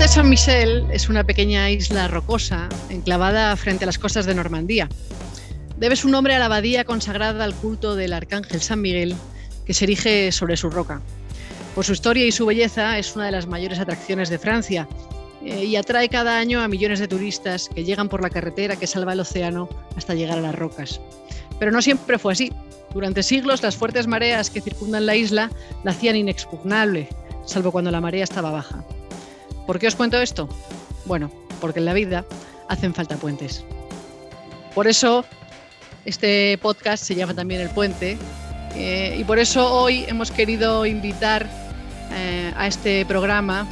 Monte Saint-Michel es una pequeña isla rocosa enclavada frente a las costas de Normandía. Debe su nombre a la abadía consagrada al culto del arcángel San Miguel que se erige sobre su roca. Por su historia y su belleza es una de las mayores atracciones de Francia eh, y atrae cada año a millones de turistas que llegan por la carretera que salva el océano hasta llegar a las rocas. Pero no siempre fue así. Durante siglos las fuertes mareas que circundan la isla la hacían inexpugnable, salvo cuando la marea estaba baja. ¿Por qué os cuento esto? Bueno, porque en la vida hacen falta puentes. Por eso este podcast se llama también El Puente eh, y por eso hoy hemos querido invitar eh, a este programa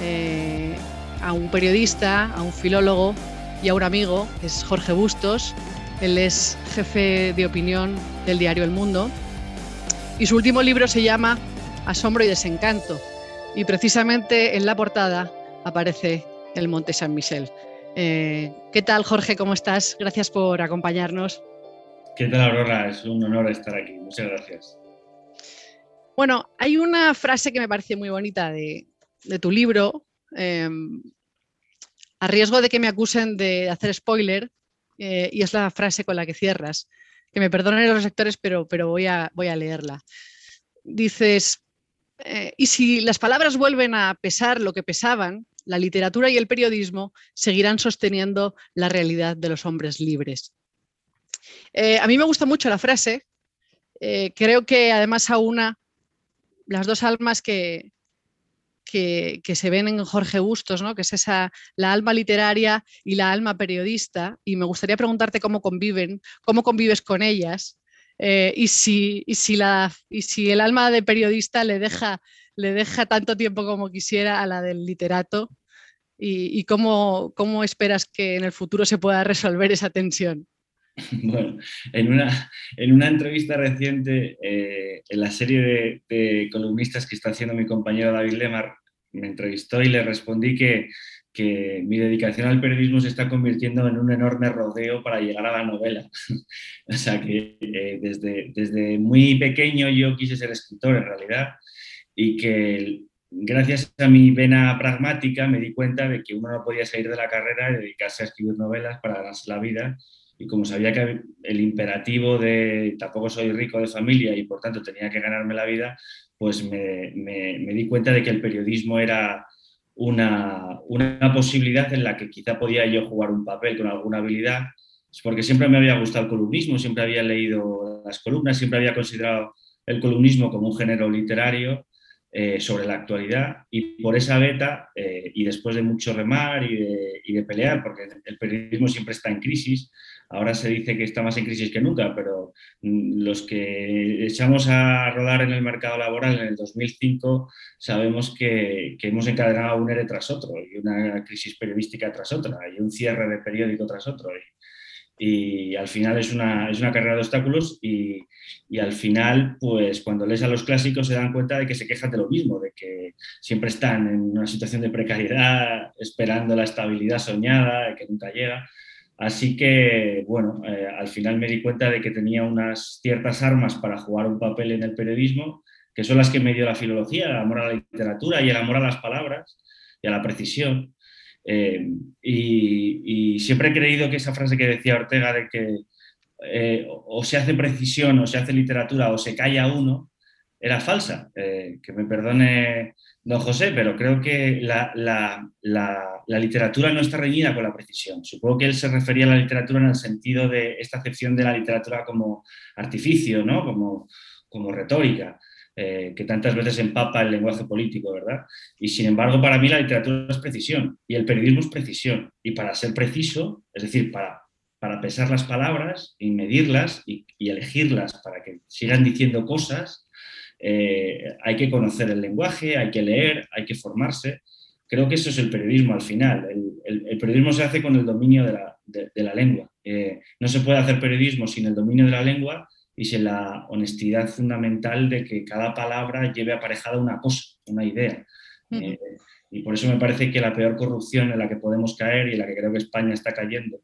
eh, a un periodista, a un filólogo y a un amigo, es Jorge Bustos. Él es jefe de opinión del diario El Mundo. Y su último libro se llama Asombro y Desencanto. Y precisamente en la portada aparece el Monte San Michel. ¿Qué tal, Jorge? ¿Cómo estás? Gracias por acompañarnos. ¿Qué tal, Aurora? Es un honor estar aquí. Muchas gracias. Bueno, hay una frase que me parece muy bonita de, tu libro, em, a riesgo de que me acusen de hacer spoiler, eh, y es la frase con la que cierras. Que me perdonen los lectores, pero, pero voy, a, voy a leerla. Dices, eh, y si las palabras vuelven a pesar lo que pesaban, la literatura y el periodismo seguirán sosteniendo la realidad de los hombres libres. Eh, a mí me gusta mucho la frase. Eh, creo que además aúna las dos almas que, que, se ven en Jorge Bustos, ¿no? que es esa, la alma literaria y la alma periodista. Y me gustaría preguntarte cómo conviven, cómo convives con ellas. Eh, y, si, si la, y si el alma de periodista le deja, le deja tanto tiempo como quisiera a la del literato y, cómo, cómo esperas que en el futuro se pueda resolver esa tensión. Bueno, en una, en una entrevista reciente eh, en la serie de, columnistas que está haciendo mi compañero David Lemar, me entrevistó y le respondí que, que, mi dedicación al periodismo se está convirtiendo en un enorme rodeo para llegar a la novela. o sea que eh, desde, desde muy pequeño yo quise ser escritor en realidad y que gracias a mi vena pragmática me di cuenta de que uno no podía salir de la carrera y dedicarse a escribir novelas para ganarse la vida y como sabía que el imperativo de tampoco soy rico de familia y por tanto tenía que ganarme la vida, pues me, me, di cuenta de que el periodismo era una, una, posibilidad en la que quizá podía yo jugar un papel con alguna habilidad, porque siempre me había gustado el columnismo, siempre había leído las columnas, siempre había considerado el columnismo como un género literario eh, sobre la actualidad y por esa beta eh, y después de mucho remar y de, y de, pelear, porque el periodismo siempre está en crisis, Ahora se dice que está más en crisis que nunca, pero mm, los que echamos a rodar en el mercado laboral en el 2005 sabemos que, hemos encadenado un ERE tras otro y una crisis periodística tras otra y un cierre de periódico tras otro. Y, al final es una, es una carrera de obstáculos y, y, al final, pues cuando lees a los clásicos se dan cuenta de que se quejan de lo mismo, de que siempre están en una situación de precariedad, esperando la estabilidad soñada, que nunca llega. Así que, bueno, eh, al final me di cuenta de que tenía unas ciertas armas para jugar un papel en el periodismo, que son las que me dio la filología, el amor a la literatura y el amor a las palabras y a la precisión. Eh, y, siempre he creído que esa frase que decía Ortega de que eh, o se hace precisión o se hace literatura o se calla uno, era falsa. que me perdone don José, pero creo que la, literatura no está reñida con la precisión. Supongo que él se refería a la literatura en el sentido de esta acepción de la literatura como artificio, ¿no? como, como retórica. Eh, que tantas veces empapa el lenguaje político, ¿verdad? Y sin embargo, para mí la literatura es precisión y el periodismo es precisión. Y para ser preciso, es decir, para, para pesar las palabras y medirlas y elegirlas para que sigan diciendo cosas, eh, hay que conocer el lenguaje, hay que leer, hay que formarse. Creo que eso es el periodismo al final. El, periodismo se hace con el dominio de la, lengua. Eh, no se puede hacer periodismo sin el dominio de la lengua y sin la honestidad fundamental de que cada palabra lleve aparejada una cosa, una idea. Eh, y por eso me parece que la peor corrupción en la que podemos caer y en la que creo que España está cayendo,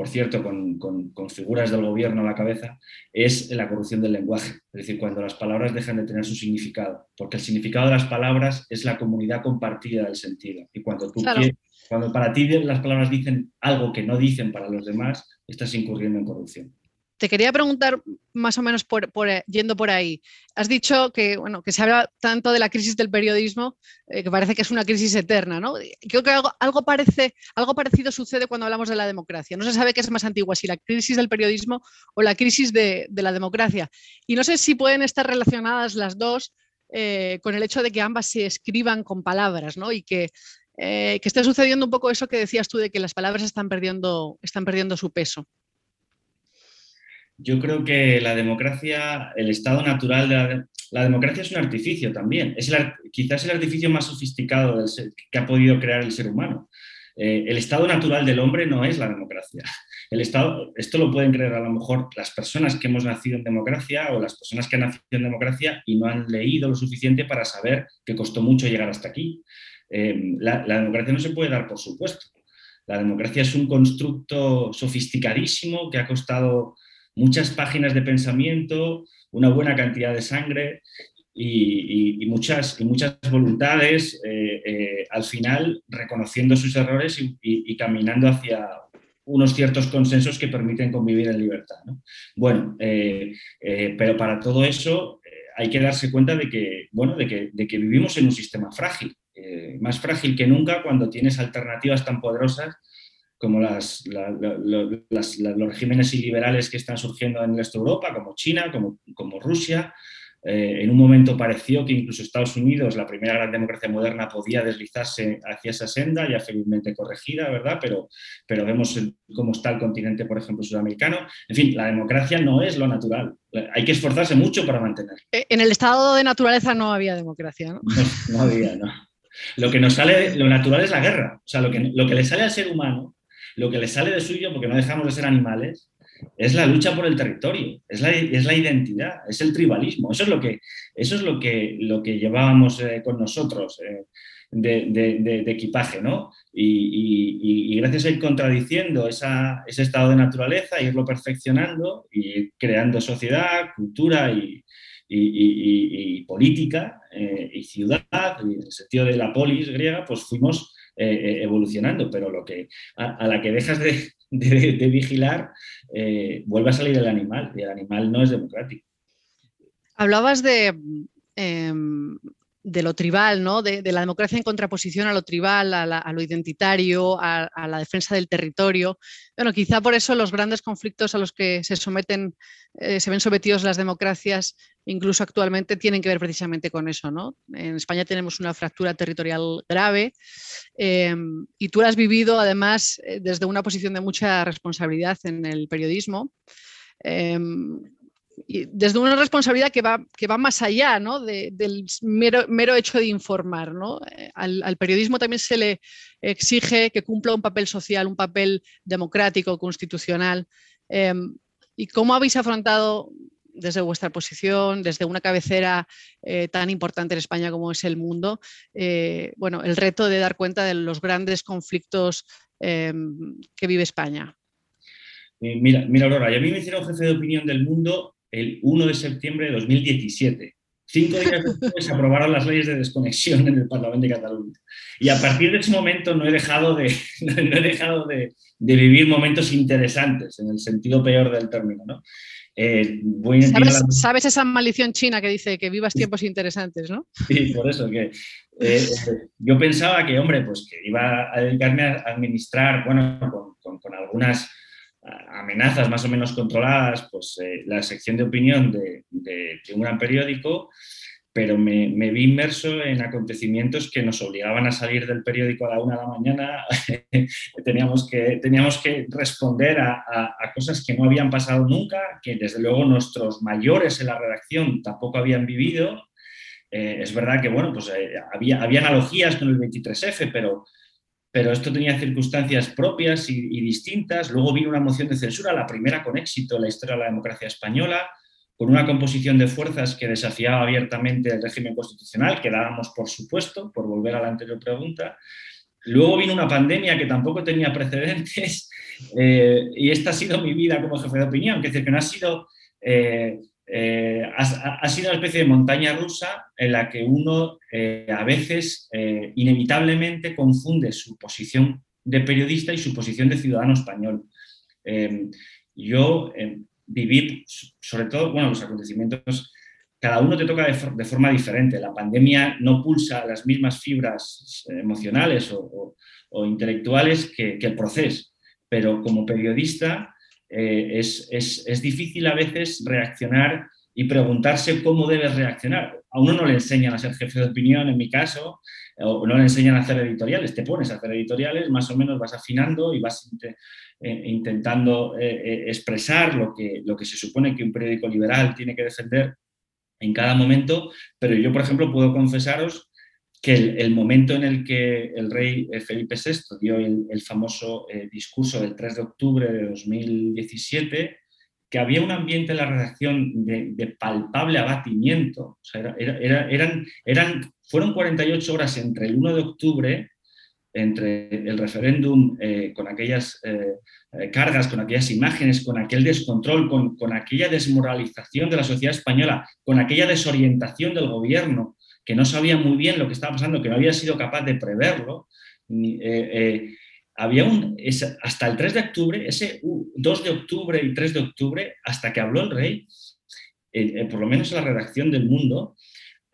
por cierto, con, figuras del gobierno a la cabeza, es la corrupción del lenguaje. Es decir, cuando las palabras dejan de tener su significado, porque el significado de las palabras es la comunidad compartida del sentido. Y cuando tú cuando para ti las palabras dicen algo que no dicen para los demás, estás incurriendo en corrupción. Te quería preguntar más o menos por, eh, yendo por ahí. Has dicho que, bueno, que se habla tanto de la crisis del periodismo eh, que parece que es una crisis eterna. ¿no? Creo que algo, parece, algo parecido sucede cuando hablamos de la democracia. No se sabe qué es más antigua, si la crisis del periodismo o la crisis de, la democracia. Y no sé si pueden estar relacionadas las dos eh, con el hecho de que ambas se escriban con palabras ¿no? y que, que esté sucediendo un poco eso que decías tú de que las palabras están perdiendo, están perdiendo su peso. Yo creo que la democracia, el estado natural de la, democracia es un artificio también. Es quizás el artificio más sofisticado que ha podido crear el ser humano. Eh, el estado natural del hombre no es la democracia. El estado, esto lo pueden creer a lo mejor las personas que hemos nacido en democracia o las personas que han nacido en democracia y no han leído lo suficiente para saber que costó mucho llegar hasta aquí. Eh, la democracia no se puede dar por supuesto. La democracia es un constructo sofisticadísimo que ha costado muchas páginas de pensamiento, una buena cantidad de sangre y, muchas, y muchas voluntades, eh, eh, al final reconociendo sus errores y, caminando hacia unos ciertos consensos que permiten convivir en libertad. Bueno, eh, pero para todo eso hay que darse cuenta de que, bueno, de que, de que vivimos en un sistema frágil, más frágil que nunca cuando tienes alternativas tan poderosas como las, los regímenes iliberales que están surgiendo en el este de Europa, como China, como, como Rusia. Eh, en un momento pareció que incluso Estados Unidos, la primera gran democracia moderna, podía deslizarse hacia esa senda, ya felizmente corregida, ¿verdad? Pero, pero vemos cómo está el continente, por ejemplo, sudamericano. En fin, la democracia no es lo natural. Hay que esforzarse mucho para mantenerla. Eh, en el estado de naturaleza no había democracia, ¿no? No, no había, no. Lo que nos sale, lo natural es la guerra. O sea, lo que, lo que le sale al ser humano lo que le sale de suyo, porque no dejamos de ser animales, es la lucha por el territorio, es la, es la identidad, es el tribalismo. Eso es lo que, eso es lo que, lo que llevábamos eh, con nosotros eh, de, equipaje, ¿no? Y, gracias a ir contradiciendo esa, ese estado de naturaleza, irlo perfeccionando y creando sociedad, cultura y, política eh, y ciudad, y en el sentido de la polis griega, pues fuimos eh, eh, evolucionando, pero lo que, a, la que dejas de, vigilar, eh, vuelve a salir el animal y el animal no es democrático. Hablabas de, em, de lo tribal, ¿no? de, la democracia en contraposición a lo tribal, a, lo identitario, a, la defensa del territorio. Bueno, quizá por eso los grandes conflictos a los que se someten, se ven sometidos las democracias incluso actualmente, tienen que ver precisamente con eso. ¿no? En España tenemos una fractura territorial grave eh, y tú la has vivido además eh, desde una posición de mucha responsabilidad en el periodismo. Eh, y desde una responsabilidad que va, que va más allá ¿no? del mero, hecho de informar. ¿no? Al, al, periodismo también se le exige que cumpla un papel social, un papel democrático, constitucional. ¿Y cómo habéis afrontado desde vuestra posición, desde una cabecera eh, tan importante en España como es el mundo, eh, bueno, el reto de dar cuenta de los grandes conflictos em, que vive España. Eh, mira, mira, Aurora, y a mí me hicieron jefe de opinión del mundo el 1 de septiembre de 2017. Cinco días después se aprobaron las leyes de desconexión en el Parlamento de Cataluña. Y a partir de ese momento no he dejado de, no he dejado de, de vivir momentos interesantes, en el sentido peor del término. ¿no? Eh, ¿Sabes, esa maldición china que dice que vivas tiempos interesantes, no? Sí, por eso que eh, yo pensaba que, hombre, pues que iba a dedicarme a administrar, bueno, con, algunas amenazas más o menos controladas, pues eh, la sección de opinión de, un gran periódico pero me, vi inmerso en acontecimientos que nos obligaban a salir del periódico a la una de la mañana, teníamos, que, teníamos que responder a, cosas que no habían pasado nunca, que desde luego nuestros mayores en la redacción tampoco habían vivido. Eh, es verdad que, bueno, pues eh, había, había analogías con el 23F, pero, pero esto tenía circunstancias propias y, distintas. Luego vino una moción de censura, la primera con éxito en la historia de la democracia española, con una composición de fuerzas que desafiaba abiertamente el régimen constitucional, que dábamos por supuesto, por volver a la anterior pregunta. Luego vino una pandemia que tampoco tenía precedentes y esta ha sido mi vida como jefe de opinión, que es decir, que no ha sido... ha, sido una especie de montaña rusa en la que uno a veces inevitablemente confunde su posición de periodista y su posición de ciudadano español. yo viví, sobre todo, bueno, los acontecimientos cada uno te toca de, forma diferente. La pandemia no pulsa las mismas fibras eh, emocionales o, intelectuales que, el proceso, pero como periodista eh, es, difícil a veces reaccionar y preguntarse cómo debes reaccionar. A uno no le enseñan a ser jefe de opinión, en mi caso, o no le enseñan a hacer editoriales. Te pones a hacer editoriales, más o menos vas afinando y vas eh, intentando expresar lo que, lo que se supone que un periódico liberal tiene que defender en cada momento, pero yo, por ejemplo, puedo confesaros que el, momento en el que el rey eh, Felipe VI dio el, famoso eh, discurso del 3 de octubre de 2017, que había un ambiente en la redacción de, palpable abatimiento. eran, eran, fueron 48 horas entre el 1 de octubre entre el referéndum eh, con aquellas cargas, con aquellas imágenes, con aquel descontrol, con, aquella desmoralización de la sociedad española, con aquella desorientación del gobierno, que no sabía muy bien lo que estaba pasando, que no había sido capaz de preverlo. había un, hasta el 3 de octubre, ese 2 de octubre y 3 de octubre, hasta que habló el rey, por lo menos en la redacción del mundo,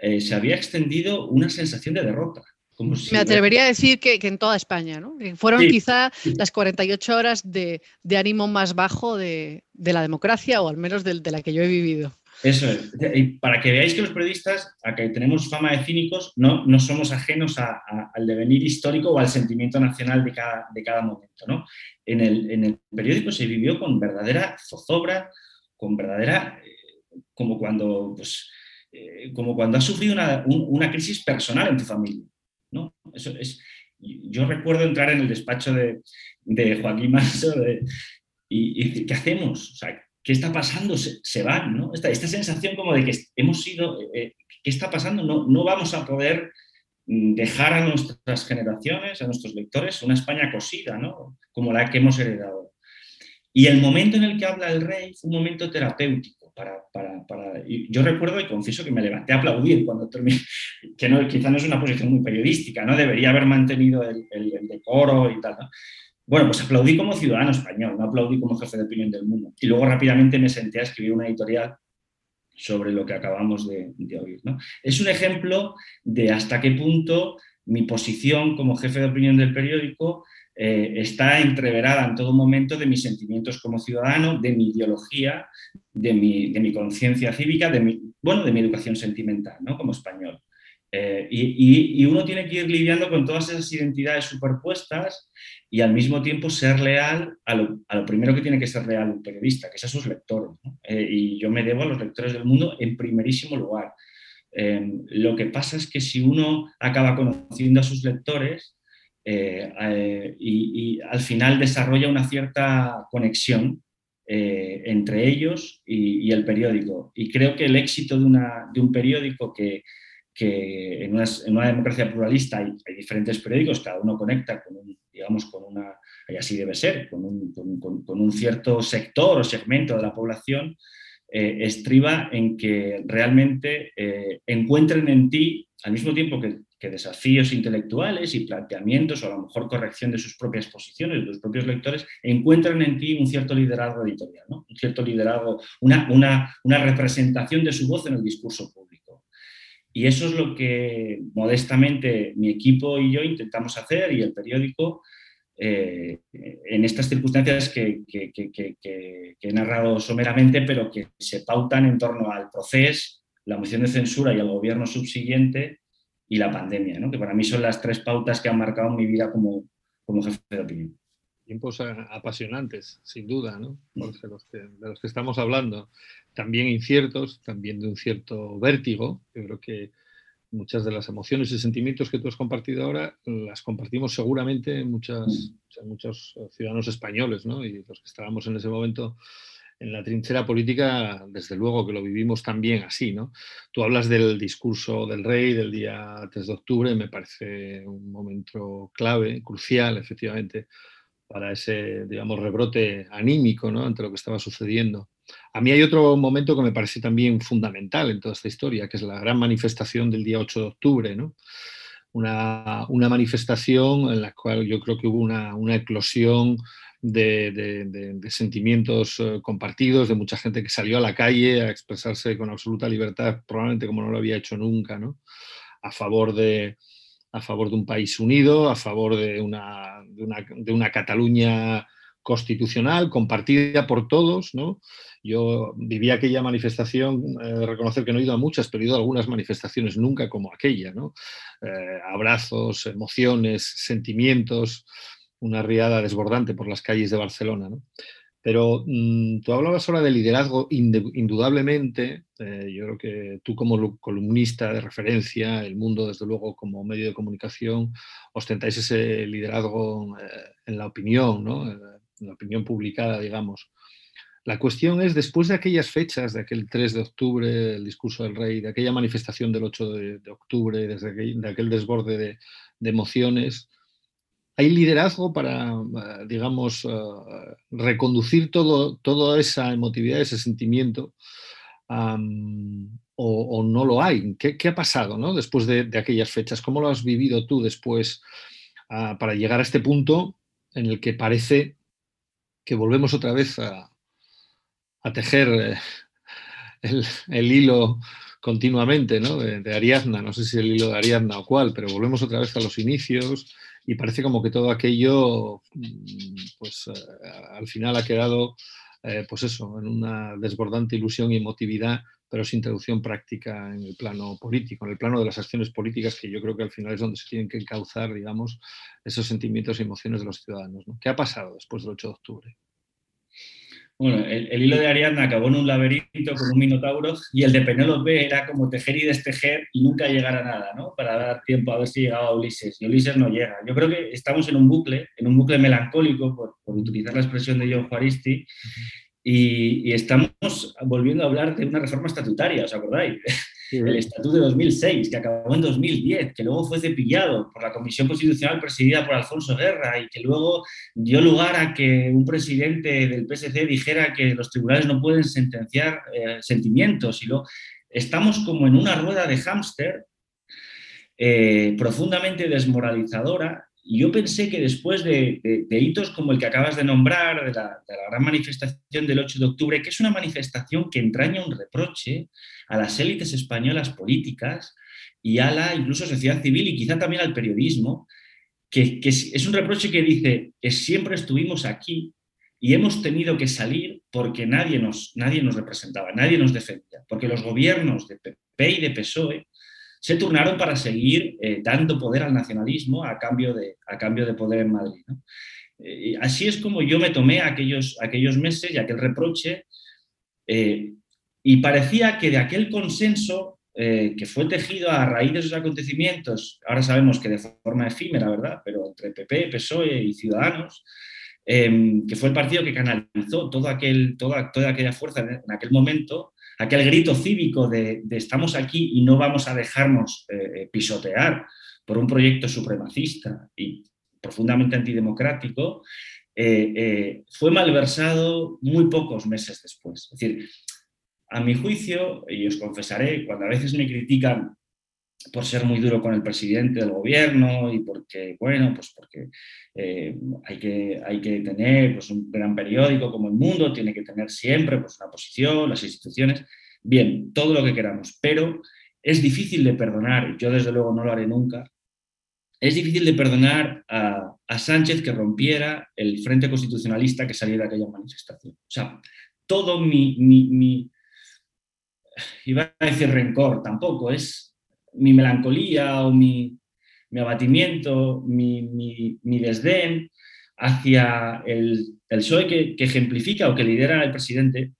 se había extendido una sensación de derrota me atrevería a decir que, en toda España, ¿no? fueron quizá las 48 horas de, ánimo más bajo de, la democracia, o al menos de, la que yo he vivido. Eso es. Para que veáis que los periodistas, a que tenemos fama de cínicos, no, no somos ajenos al devenir histórico o al sentimiento nacional de cada, momento. ¿no? En, el, periódico se vivió con verdadera zozobra, con verdadera. Eh, como cuando, pues, eh, como cuando has sufrido una, crisis personal en tu familia. Eso es, yo recuerdo entrar en el despacho de, Joaquín Manso y, decir, ¿qué hacemos? ¿Qué está pasando? Se, van, ¿no? Esta, sensación como de que hemos sido, eh, eh, ¿qué está pasando? No, no vamos a poder mm, dejar a nuestras generaciones, a nuestros lectores, una España cosida, ¿no? Como la que hemos heredado. Y el momento en el que habla el rey fue un momento terapéutico para, yo recuerdo y confieso que me levanté a aplaudir cuando terminé, que no, quizá no es una posición muy periodística, ¿no? Debería haber mantenido el, decoro y tal, Bueno, pues aplaudí como ciudadano español, no aplaudí como jefe de opinión del mundo. Y luego rápidamente me senté a escribir una editorial sobre lo que acabamos de, oír. ¿no? Es un ejemplo de hasta qué punto mi posición como jefe de opinión del periódico eh, está entreverada en todo momento de mis sentimientos como ciudadano, de mi ideología, de mi, de mi conciencia cívica, de mi, bueno, de mi educación sentimental, ¿no? Como español. Eh, y, y, uno tiene que ir lidiando con todas esas identidades superpuestas y al mismo tiempo ser leal a lo, primero que tiene que ser leal un periodista, que es a sus lectores. Eh, y yo me debo a los lectores del mundo en primerísimo lugar. lo que pasa es que si uno acaba conociendo a sus lectores, eh, eh, y, al final desarrolla una cierta conexión eh, entre ellos y, el periódico. Y creo que el éxito de, una, de un periódico que, que en, una, democracia pluralista hay, diferentes periódicos, cada uno conecta con un, digamos, con una, así debe ser, con un, con, un cierto sector o segmento de la población, estriba en que realmente encuentren en ti, al mismo tiempo que desafíos intelectuales y planteamientos o a lo mejor corrección de sus propias posiciones, de los propios lectores, encuentran en ti un cierto liderazgo editorial, ¿no? un cierto liderazgo, una, una, representación de su voz en el discurso público. Y eso es lo que modestamente mi equipo y yo intentamos hacer y el periódico eh, en estas circunstancias que, que, que, he narrado someramente, pero que se pautan en torno al proceso, la moción de censura y al gobierno subsiguiente y la pandemia, ¿no? que para mí son las tres pautas que han marcado mi vida como, como jefe de opinión. Tiempos apasionantes, sin duda, ¿no? de, los que, de los que estamos hablando. También inciertos, también de un cierto vértigo. Yo creo que muchas de las emociones y sentimientos que tú has compartido ahora las compartimos seguramente muchas, muchos ciudadanos españoles, ¿no? Y los que estábamos en ese momento en la trinchera política, desde luego que lo vivimos también así, ¿no? Tú hablas del discurso del rey del día 3 de octubre, me parece un momento clave, crucial, efectivamente, para ese, digamos, rebrote anímico ¿no? ante lo que estaba sucediendo. A mí hay otro momento que me parece también fundamental en toda esta historia, que es la gran manifestación del día 8 de octubre, ¿no? una, manifestación en la cual yo creo que hubo una, eclosión de, sentimientos eh, compartidos, de mucha gente que salió a la calle a expresarse con absoluta libertad, probablemente como no lo había hecho nunca, ¿no? a, favor de, a favor de un país unido, a favor de una, de una Cataluña constitucional, compartida por todos. ¿no? Yo viví aquella manifestación, eh, reconocer que no he ido a muchas, pero he ido a algunas manifestaciones, nunca como aquella. ¿no? Eh, abrazos, emociones, sentimientos, una riada desbordante por las calles de Barcelona. Pero mm, tú hablabas ahora de liderazgo, indudablemente, eh, yo creo que tú como columnista de referencia, el mundo desde luego como medio de comunicación, ostentáis ese liderazgo en la opinión, ¿no? La opinión publicada, digamos. La cuestión es, después de aquellas fechas, de aquel 3 de octubre, el discurso del rey, de aquella manifestación del 8 de, octubre, desde aquel, de aquel desborde de, emociones, ¿hay liderazgo para, eh, digamos, eh, reconducir todo, toda esa emotividad, ese sentimiento? o, no lo hay? ¿Qué, ha pasado ¿no? después de, aquellas fechas? ¿Cómo lo has vivido tú después ah, para llegar a este punto en el que parece que volvemos otra vez a, tejer eh, el, hilo continuamente, ¿no? De, Ariadna, no sé si el hilo de Ariadna o cuál, pero volvemos otra vez a los inicios y parece como que todo aquello, mm, pues eh, al final ha quedado, eh, pues eso, en una desbordante ilusión y emotividad, pero sin traducción práctica en el plano político, en el plano de las acciones políticas, que yo creo que al final es donde se tienen que encauzar, digamos, esos sentimientos y emociones de los ciudadanos. ¿Qué ha pasado después del 8 de octubre? Bueno, el, hilo de Ariadna acabó en un laberinto con un minotauro y el de Penélope era como tejer y destejer y nunca llegar a nada, ¿no? Para dar tiempo a ver si llegaba Ulises. Y Ulises no llega. Yo creo que estamos en un bucle, en un bucle melancólico, por, utilizar la expresión de John Juaristi, y, y, estamos volviendo a hablar de una reforma estatutaria, ¿os acordáis? el Estatuto de 2006, que acabó en 2010, que luego fue cepillado por la Comisión Constitucional presidida por Alfonso Guerra y que luego dio lugar a que un presidente del PSC dijera que los tribunales no pueden sentenciar eh, sentimientos. Y lo, estamos como en una rueda de hámster eh, profundamente desmoralizadora y yo pensé que después de, hitos como el que acabas de nombrar, de la, gran manifestación del 8 de octubre, que es una manifestación que entraña un reproche a las élites españolas políticas y a la incluso sociedad civil y quizá también al periodismo, que, es, un reproche que dice que siempre estuvimos aquí y hemos tenido que salir porque nadie nos, nadie nos representaba, nadie nos defendía, porque los gobiernos de PP y de PSOE se turnaron para seguir eh, dando poder al nacionalismo a cambio de, a cambio de poder en Madrid. Eh, así es como yo me tomé aquellos, aquellos meses y aquel reproche eh, y parecía que de aquel consenso que fue tejido a raíz de esos acontecimientos, ahora sabemos que de forma efímera, ¿verdad? Pero entre PP, PSOE y Ciudadanos, em, que fue el partido que canalizó toda aquella fuerza en aquel momento, aquel grito cívico de, estamos aquí y no vamos a dejarnos eh, eh, pisotear por un proyecto supremacista y profundamente antidemocrático, eh, fue malversado muy pocos meses después. Es decir, a mi juicio, y os confesaré, cuando a veces me critican por ser muy duro con el presidente del gobierno y porque, bueno, pues porque eh, hay, que, hay que tener pues, un gran periódico como El Mundo, tiene que tener siempre pues, una posición, las instituciones, bien, todo lo que queramos, pero es difícil de perdonar, yo desde luego no lo haré nunca, es difícil de perdonar a, Sánchez que rompiera el frente constitucionalista que saliera de aquella manifestación. O sea, todo mi, mi iba a decir rencor, tampoco, es mi melancolía o mi, abatimiento, mi, desdén hacia el, el PSOE que, ejemplifica o que lidera el presidente,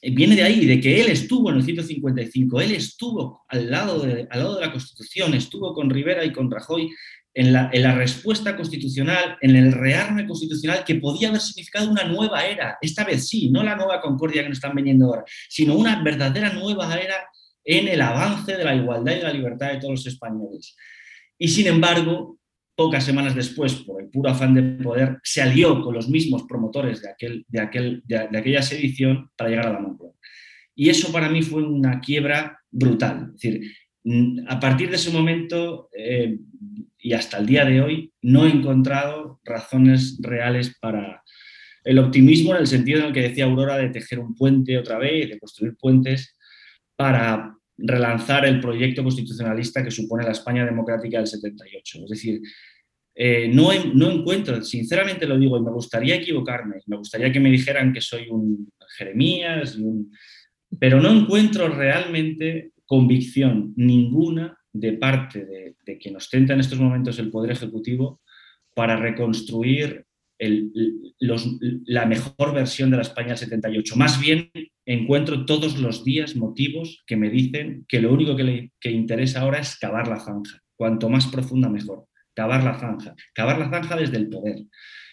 eh, viene de ahí, de que él estuvo en el 155, él estuvo al lado de, al lado de la Constitución, estuvo con Rivera y con Rajoy en la, en la, respuesta constitucional, en el rearme constitucional que podía haber significado una nueva era, esta vez sí, no la nueva concordia que nos están vendiendo ahora, sino una verdadera nueva era en el avance de la igualdad y de la libertad de todos los españoles. Y sin embargo, pocas semanas después, por el puro afán de poder, se alió con los mismos promotores de, aquel, de, aquel, de, aquella sedición para llegar a la Moncloa. Y eso para mí fue una quiebra brutal. Es decir, a partir de ese momento eh, y hasta el día de hoy no he encontrado razones reales para el optimismo en el sentido en el que decía Aurora de tejer un puente otra vez, de construir puentes para relanzar el proyecto constitucionalista que supone la España democrática del 78. Es decir, eh, no, no, encuentro, sinceramente lo digo, y me gustaría equivocarme, me gustaría que me dijeran que soy un Jeremías, pero no encuentro realmente convicción ninguna de parte de, quien ostenta en estos momentos el Poder Ejecutivo para reconstruir la mejor versión de la España del 78. Más bien encuentro todos los días motivos que me dicen que lo único que le que interesa ahora es cavar la zanja. Cuanto más profunda, mejor. Cavar la zanja. Cavar la zanja desde el poder.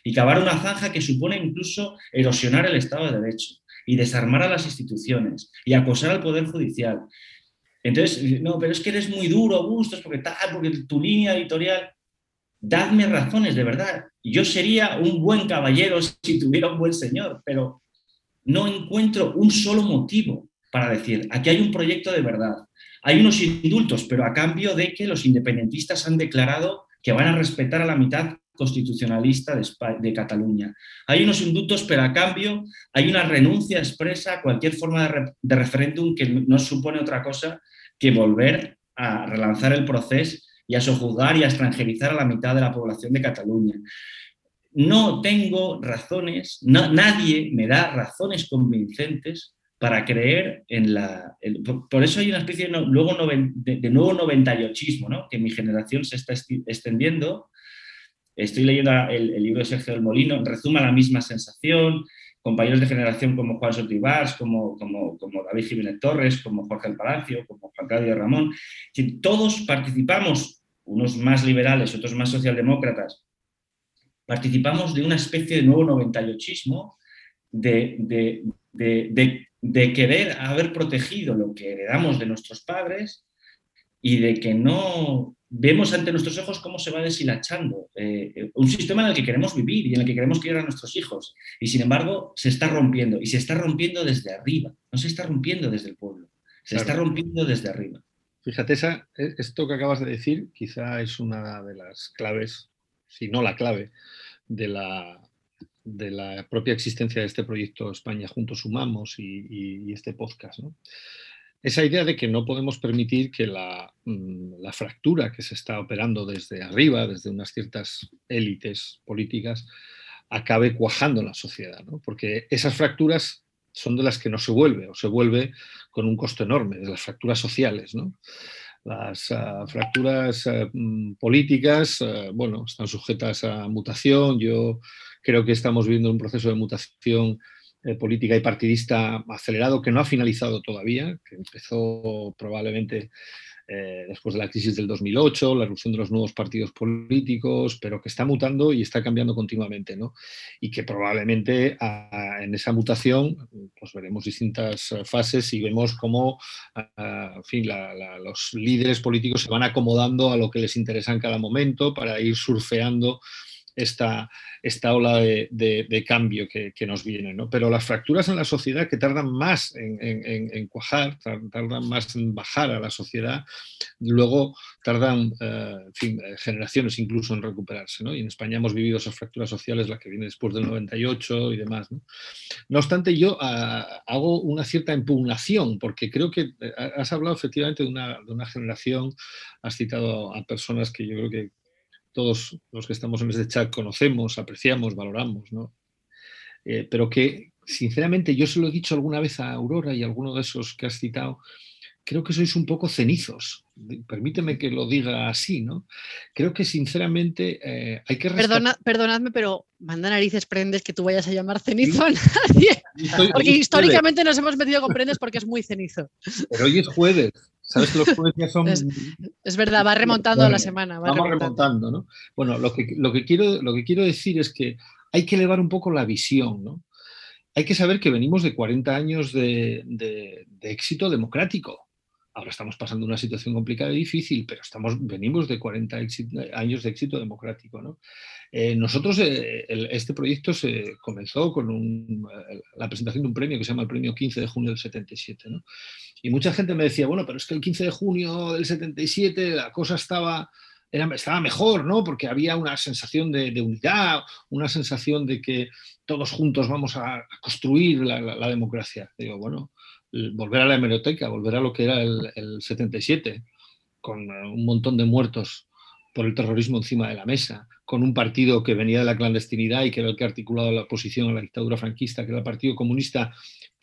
Y cavar una zanja que supone incluso erosionar el Estado de Derecho y desarmar a las instituciones y acosar al Poder Judicial. Entonces, no, pero es que eres muy duro, Augusto, porque tal, porque tu línea editorial dadme razones, de verdad. Yo sería un buen caballero si tuviera un buen señor, pero no encuentro un solo motivo para decir, aquí hay un proyecto de verdad. Hay unos indultos, pero a cambio de que los independentistas han declarado que van a respetar a la mitad constitucionalista de, Cataluña. Hay unos indultos, pero a cambio hay una renuncia expresa a cualquier forma de, de referéndum que no supone otra cosa que volver a relanzar el proceso y a sojuzgar y a extranjerizar a la mitad de la población de Cataluña. No tengo razones, nadie me da razones convincentes para creer en la... por eso hay una especie de, luego de, nuevo 98ismo, ¿no? que mi generación se está extendiendo. Estoy leyendo el, libro de Sergio del Molino, resuma la misma sensación, compañeros de generación como Juan Sotibars, como, como, como David Jiménez Torres, como Jorge El Palacio, como Juan Claudio Ramón, que todos participamos unos más liberales, otros más socialdemócratas, participamos de una especie de nuevo 98ismo de, de, querer haber protegido lo que heredamos de nuestros padres y de que no vemos ante nuestros ojos cómo se va deshilachando eh, un sistema en el que queremos vivir y en el que queremos criar a nuestros hijos. Y sin embargo, se está rompiendo. Y se está rompiendo desde arriba, no se está rompiendo desde el pueblo, se está rompiendo desde arriba. Fíjate, esa, e, esto que acabas de decir quizá es una de las claves, si no la clave, de la, propia existencia de este proyecto España Juntos Sumamos y, este podcast. Esa idea de que no podemos permitir que la, mm, la, fractura que se está operando desde arriba, desde unas ciertas élites políticas, acabe cuajando en la sociedad, porque esas fracturas son de las que no se vuelve o se vuelve con un costo enorme, de las fracturas sociales. Las ah, fracturas ah, mm, políticas, ah, bueno, están sujetas a mutación. Yo creo que estamos viviendo un proceso de mutación eh, política y partidista acelerado que no ha finalizado todavía, que empezó probablemente eh, después de la crisis del 2008, la erupción de los nuevos partidos políticos, pero que está mutando y está cambiando continuamente, ¿no? Y que probablemente en esa mutación pues veremos distintas eh, fases y vemos cómo en fin, los líderes políticos se van acomodando a lo que les interesa en cada momento para ir surfeando esta, esta ola de, cambio que, nos viene. ¿no? Pero las fracturas en la sociedad que tardan más en, cuajar, tardan más en bajar a la sociedad, luego tardan eh, eh, generaciones incluso en recuperarse. ¿no? Y en España hemos vivido esas fracturas sociales, la que viene después del 98 y demás. No, obstante, yo ah, hago una cierta impugnación, porque creo que eh, has hablado efectivamente de una, de una generación, has citado a personas que yo creo que todos los que estamos en este chat conocemos, apreciamos, valoramos, ¿no? Eh, pero que, sinceramente, yo se lo he dicho alguna vez a Aurora y a alguno de esos que has citado, creo que sois un poco cenizos. Permíteme que lo diga así, ¿no? Creo que sinceramente eh, hay que... Perdona, perdonadme, pero manda narices prendes que tú vayas a llamar cenizo a nadie. porque históricamente nos hemos metido con prendes porque es muy cenizo. Pero hoy es jueves. Sabes que los jueves son. Es, verdad, va remontando a la semana. vamos remontando. ¿no? Bueno, lo que, lo, que quiero, lo que quiero decir es que hay que elevar un poco la visión, ¿no? Hay que saber que venimos de 40 años de, éxito democrático. Ahora estamos pasando una situación complicada y difícil, pero estamos, venimos de 40 años de éxito democrático. ¿no? Eh, nosotros, eh, este proyecto se comenzó con eh, la presentación de un premio que se llama el Premio 15 de junio del 77. ¿no? Y mucha gente me decía, bueno, pero es que el 15 de junio del 77 la cosa estaba, era, estaba mejor, ¿no? Porque había una sensación de, unidad, una sensación de que todos juntos vamos a, construir la, la democracia. Digo, bueno, volver a la hemeroteca, volver a lo que era el, 77, con un montón de muertos por el terrorismo encima de la mesa, con un partido que venía de la clandestinidad y que era el que ha articulado la oposición a la dictadura franquista, que era el Partido Comunista,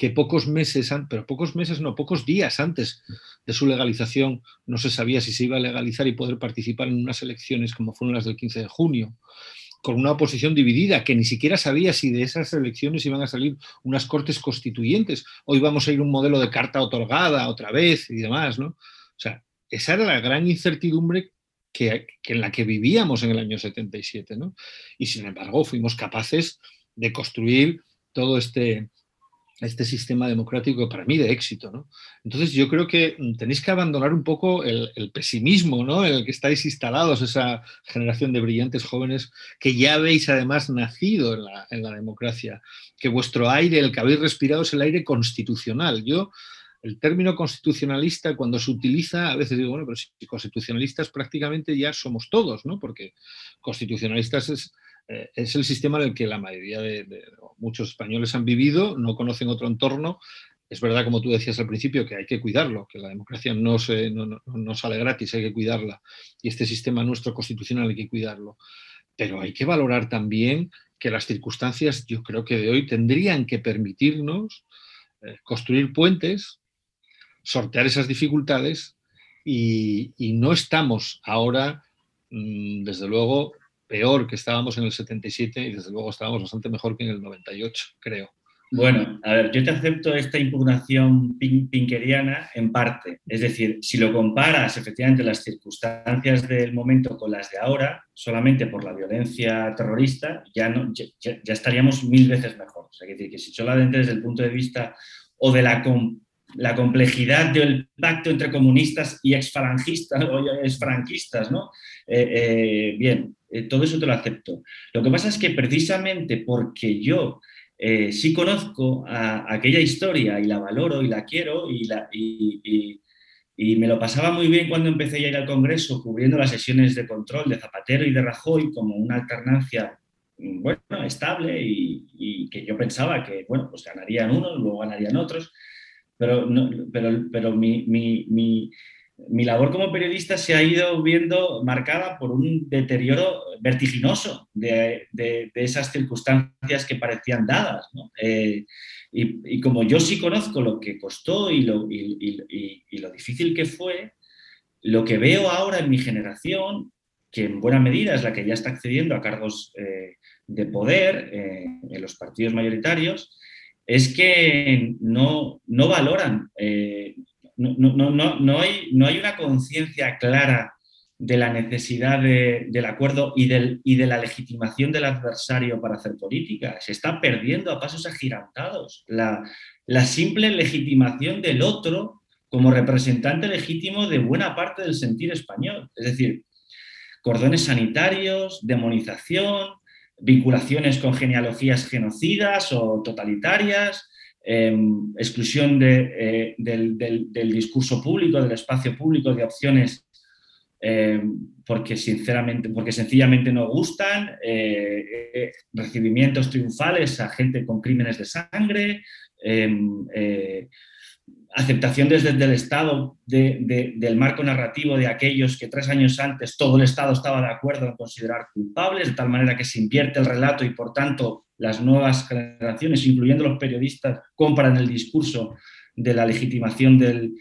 que pocos meses, pero pocos meses, no, pocos días antes de su legalización no se sabía si se iba a legalizar y poder participar en unas elecciones como fueron las del 15 de junio con una oposición dividida, que ni siquiera sabía si de esas elecciones iban a salir unas cortes constituyentes o íbamos a ir un modelo de carta otorgada otra vez y demás, ¿no? O sea, esa era la gran incertidumbre que, en la que vivíamos en el año 77, ¿no? Y sin embargo fuimos capaces de construir todo este, este sistema democrático para mí de éxito. ¿no? Entonces yo creo que mm, tenéis que abandonar un poco el, pesimismo ¿no? en el que estáis instalados, esa generación de brillantes jóvenes que ya habéis además nacido en la, en la democracia, que vuestro aire, el que habéis respirado es el aire constitucional. Yo el término constitucionalista, cuando se utiliza, a veces digo, bueno, pero si constitucionalistas prácticamente ya somos todos, ¿no? Porque constitucionalistas es eh, es el sistema en el que la mayoría de, muchos españoles han vivido, no conocen otro entorno. Es verdad, como tú decías al principio, que hay que cuidarlo, que la democracia no, se, no, sale gratis, hay que cuidarla. Y este sistema nuestro constitucional hay que cuidarlo. Pero hay que valorar también que las circunstancias, yo creo que de hoy, tendrían que permitirnos eh, construir puentes, sortear esas dificultades y, y no estamos ahora, mm, desde luego, peor que estábamos en el 77 y desde luego estábamos bastante mejor que en el 98, creo. Bueno, a ver, yo te acepto esta impugnación pinkeriana en parte. Es decir, si lo comparas efectivamente las circunstancias del momento con las de ahora, solamente por la violencia terrorista, ya, no, ya, estaríamos mil veces mejor. O sea, que, que si solamente desde el punto de vista o de la, la complejidad del pacto entre comunistas y exfalangistas o exfranquistas, ¿no? Eh, eh, bien, eh, todo eso te lo acepto. Lo que pasa es que precisamente porque yo sí conozco aquella historia y la valoro y la quiero y, me lo pasaba muy bien cuando empecé a ir al Congreso cubriendo las sesiones de control de Zapatero y de Rajoy como una alternancia bueno, estable y, que yo pensaba que, bueno, pues ganarían unos, luego ganarían otros pero, pero, pero mi, mi, mi, labor como periodista se ha ido viendo marcada por un deterioro vertiginoso de, de, esas circunstancias que parecían dadas. Eh, y, como yo sí conozco lo que costó y lo, y, lo difícil que fue, lo que veo ahora en mi generación, que en buena medida es la que ya está accediendo a cargos eh, de poder eh, en los partidos mayoritarios, es que no, valoran, eh, no, hay, no hay una conciencia clara de la necesidad del acuerdo y, del, y de la legitimación del adversario para hacer política. Se está perdiendo a pasos agigantados la, la simple legitimación del otro como representante legítimo de buena parte del sentir español. Es decir, cordones sanitarios, demonización, vinculaciones con genealogías genocidas o totalitarias, em, exclusión eh, del, discurso público, del espacio público, de opciones em, porque, sinceramente, porque sencillamente no gustan, eh, eh, recibimientos triunfales a gente con crímenes de sangre, em, aceptación desde el Estado del marco narrativo de aquellos que tres años antes todo el Estado estaba de acuerdo en considerar culpables, de tal manera que se invierte el relato y por tanto las nuevas generaciones, incluyendo los periodistas, compran el discurso de la legitimación del,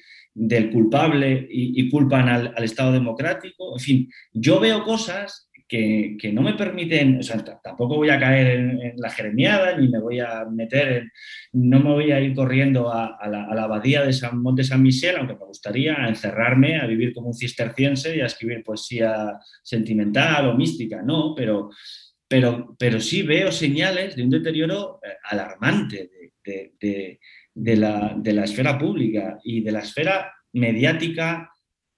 culpable y, culpan al, al, Estado democrático. En fin, yo veo cosas que, no me permiten, o sea, tampoco voy a caer en, la jeremiada, ni me voy a meter en, no me voy a ir corriendo a, la, abadía de San Monte San Michel, aunque me gustaría encerrarme a vivir como un cisterciense y a escribir poesía sentimental o mística, no, pero, pero, pero sí veo señales de un deterioro eh, alarmante de, la, de la esfera pública y de la esfera mediática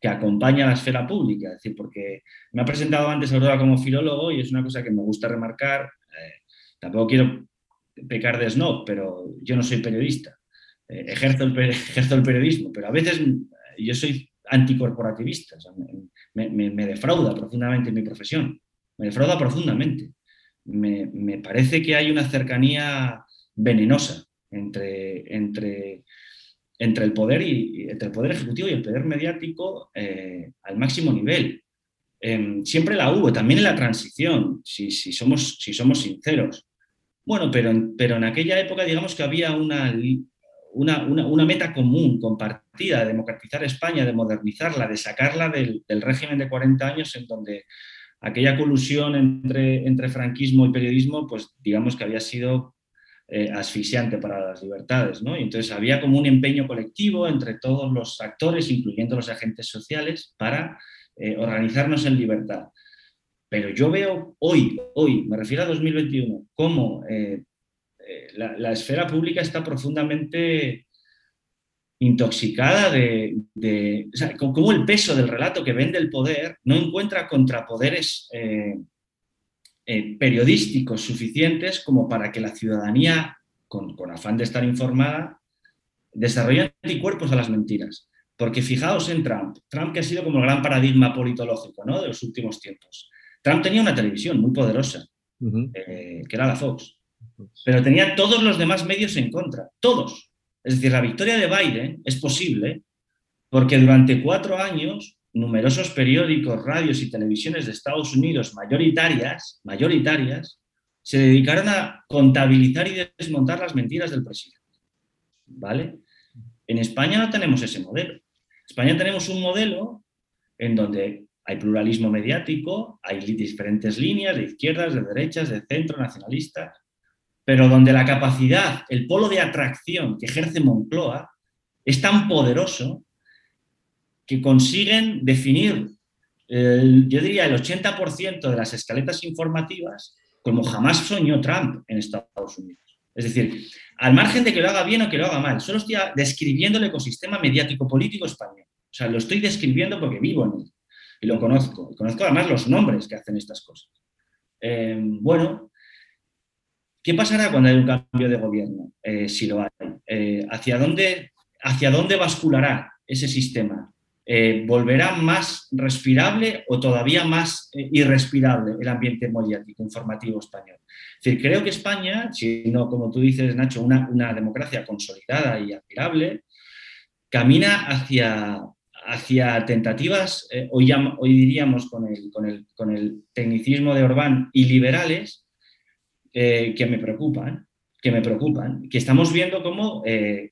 que acompaña a la esfera pública. Es decir, porque me ha presentado antes Aurora como filólogo y es una cosa que me gusta remarcar. Eh, tampoco quiero pecar de snob, pero yo no soy periodista. Eh, ejerzo, el, ejerzo, el, periodismo, pero a veces yo soy anticorporativista. me, defrauda profundamente mi profesión. Me defrauda profundamente. Me, me parece que hay una cercanía venenosa entre, entre entre el poder y, entre el poder ejecutivo y el poder mediático eh, al máximo nivel. Em, siempre la hubo, también en la transición, si, somos, si somos sinceros. Bueno, pero, pero en aquella época digamos que había una, una, meta común, compartida, de democratizar España, de modernizarla, de sacarla del, del, régimen de 40 años en donde aquella colusión entre, entre franquismo y periodismo, pues digamos que había sido eh, asfixiante para las libertades. ¿no? Y entonces había como un empeño colectivo entre todos los actores, incluyendo los agentes sociales, para eh, organizarnos en libertad. Pero yo veo hoy, hoy, me refiero a 2021, cómo eh, la, esfera pública está profundamente intoxicada de, o sea, cómo el peso del relato que vende el poder no encuentra contrapoderes periodísticos suficientes como para que la ciudadanía, con, afán de estar informada, desarrolle anticuerpos a las mentiras. Porque fijaos en Trump, Trump que ha sido como el gran paradigma politológico ¿no? de los últimos tiempos. Trump tenía una televisión muy poderosa, eh, que era la Fox, pero tenía todos los demás medios en contra, todos. Es decir, la victoria de Biden es posible porque durante cuatro años numerosos periódicos, radios y televisiones de Estados Unidos mayoritarias, mayoritarias, se dedicaron a contabilizar y desmontar las mentiras del presidente. ¿Vale? En España no tenemos ese modelo. En España tenemos un modelo en donde hay pluralismo mediático, hay diferentes líneas de izquierdas, de derechas, de centro, nacionalistas, pero donde la capacidad, el polo de atracción que ejerce Moncloa es tan poderoso que consiguen definir, yo diría, el 80% de las escaletas informativas como jamás soñó Trump en Estados Unidos. Es decir, al margen de que lo haga bien o que lo haga mal, solo estoy describiendo el ecosistema mediático político español. O sea, lo estoy describiendo porque vivo en él y lo conozco. Y conozco además los nombres que hacen estas cosas. Eh, bueno, ¿qué pasará cuando hay un cambio de gobierno? Eh, si lo hay. Eh, ¿hacia, dónde, ¿Hacia dónde basculará ese sistema? Eh, ¿volverá más respirable o todavía más eh, irrespirable el ambiente mediático informativo español? Es decir, creo que España, si no, como tú dices, Nacho, una, democracia consolidada y admirable, camina hacia, hacia tentativas, eh, hoy, hoy, diríamos con el, con, el, con el, tecnicismo de Orbán, y liberales, que me preocupan, que me preocupan, que estamos viendo cómo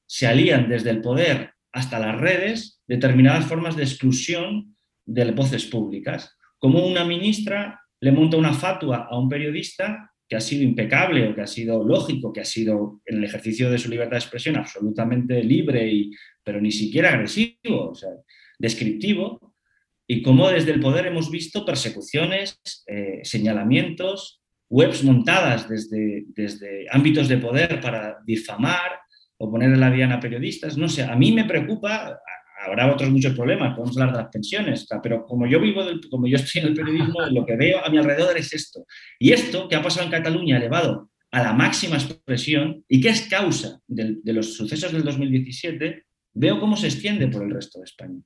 se alían desde el poder hasta las redes determinadas formas de exclusión de voces públicas. Como una ministra le monta una fatua a un periodista que ha sido impecable o que ha sido lógico, que ha sido en el ejercicio de su libertad de expresión absolutamente libre, y, pero ni siquiera agresivo, o sea, descriptivo, y cómo desde el poder hemos visto persecuciones, eh, señalamientos, webs montadas desde, desde ámbitos de poder para difamar o poner en la diana periodistas. No sé, a mí me preocupa, habrá otros muchos problemas, podemos hablar de las pensiones, pero como yo vivo, como yo estoy en el periodismo, lo que veo a mi alrededor es esto. Y esto que ha pasado en Cataluña, elevado a la máxima expresión y que es causa de, los sucesos del 2017, veo cómo se extiende por el resto de España.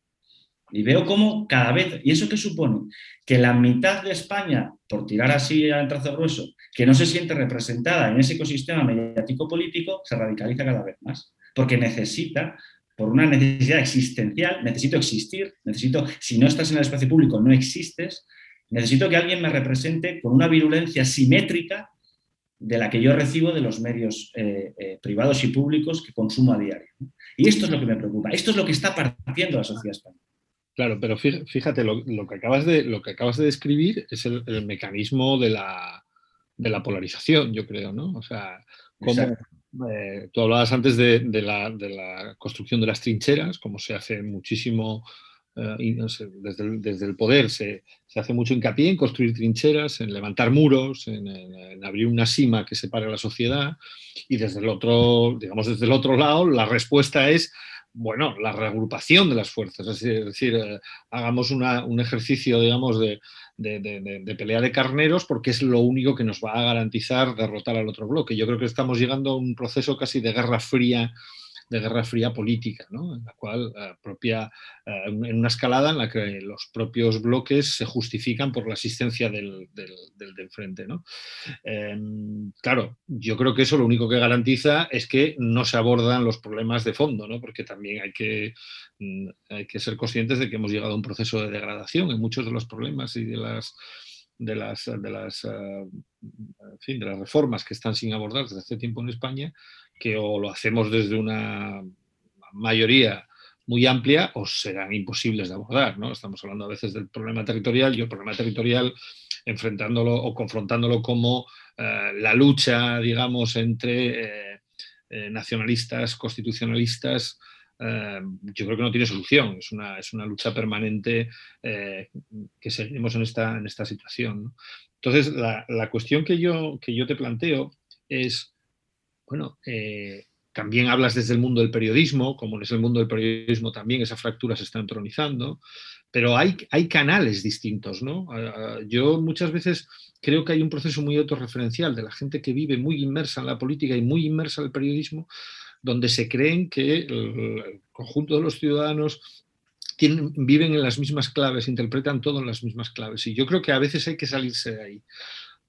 Y veo cómo cada vez, ¿y eso qué supone? Que la mitad de España, por tirar así al trazo grueso, que no se siente representada en ese ecosistema mediático político, se radicaliza cada vez más, porque necesita por una necesidad existencial, necesito existir, necesito, si no estás en el espacio público, no existes, necesito que alguien me represente con una virulencia simétrica de la que yo recibo de los medios eh, eh, privados y públicos que consumo a diario. Y esto es lo que me preocupa, esto es lo que está partiendo la sociedad española. Claro, pero fíjate, lo, que, acabas de, lo que acabas de describir es el, mecanismo de la, de la, polarización, yo creo, ¿no? O sea, cómo, eh, tú hablabas antes de, la, construcción de las trincheras, como se hace muchísimo, eh, desde, el, poder se, hace mucho hincapié en construir trincheras, en levantar muros, en, abrir una cima que separe a la sociedad, y desde el otro, digamos, desde el otro lado, la respuesta es bueno, la reagrupación de las fuerzas, es decir, eh, hagamos un ejercicio, digamos, de, de, pelea de carneros porque es lo único que nos va a garantizar derrotar al otro bloque. Yo creo que estamos llegando a un proceso casi de guerra fría de guerra fría política, ¿no? en la cual eh, propia, eh, en una escalada en la que los propios bloques se justifican por la existencia del, del, de enfrente. ¿no? Em, claro, yo creo que eso lo único que garantiza es que no se abordan los problemas de fondo, ¿no? porque también hay que, mm, hay que ser conscientes de que hemos llegado a un proceso de degradación en muchos de los problemas y de las de las, de las, eh, fin, de las reformas que están sin abordar desde hace tiempo en España que o lo hacemos desde una mayoría muy amplia o serán imposibles de abordar. ¿no? Estamos hablando a veces del problema territorial y el problema territorial enfrentándolo o confrontándolo como eh, la lucha, digamos, entre eh, eh, nacionalistas, constitucionalistas, yo creo que no tiene solución. Es una, es una lucha permanente que seguimos en esta, en esta situación. Entonces, la, la, cuestión que yo, que yo te planteo es bueno, eh, también hablas desde el mundo del periodismo, como es el mundo del periodismo también esa fractura se está entronizando, pero hay, canales distintos, ¿no? Yo muchas veces creo que hay un proceso muy autorreferencial de la gente que vive muy inmersa en la política y muy inmersa en el periodismo, donde se creen que el conjunto de los ciudadanos viven en las mismas claves, interpretan todo en las mismas claves. Y yo creo que a veces hay que salirse de ahí.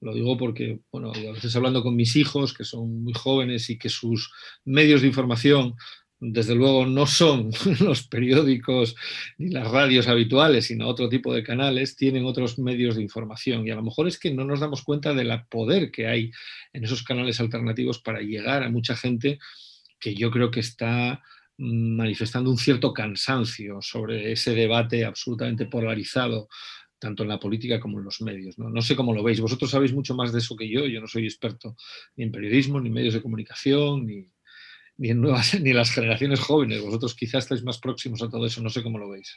Lo digo porque, bueno, a veces hablando con mis hijos, que son muy jóvenes y que sus medios de información, desde luego, no son los periódicos ni las radios habituales, sino otro tipo de canales, tienen otros medios de información. Y a lo mejor es que no nos damos cuenta del poder que hay en esos canales alternativos para llegar a mucha gente que yo creo que está mm, manifestando un cierto cansancio sobre ese debate absolutamente polarizado tanto en la política como en los medios. ¿no? sé cómo lo veis. Vosotros sabéis mucho más de eso que yo. Yo no soy experto ni en periodismo, ni en medios de comunicación, ni, ni en nuevas, ni las generaciones jóvenes. Vosotros quizás estáis más próximos a todo eso. No sé cómo lo veis.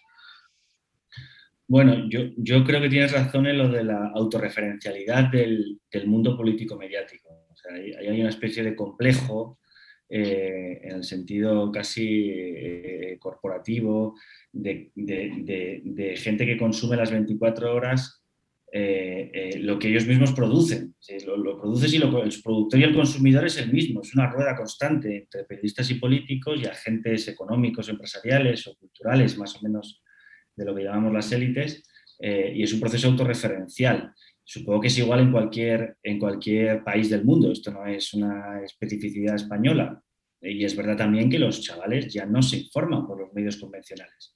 Bueno, yo, yo creo que tienes razón en lo de la autorreferencialidad del, del mundo político mediático. Hay, una especie de complejo eh, en el sentido casi eh, corporativo, de, gente que consume las 24 horas eh, lo que ellos mismos producen. Lo, lo produces y lo, el productor y el consumidor es el mismo, es una rueda constante entre periodistas y políticos y agentes económicos, empresariales o culturales, más o menos de lo que llamamos las élites, y es un proceso autorreferencial. Supongo que es igual en cualquier, en cualquier país del mundo, esto no es una especificidad española. Y es verdad también que los chavales ya no se informan por los medios convencionales.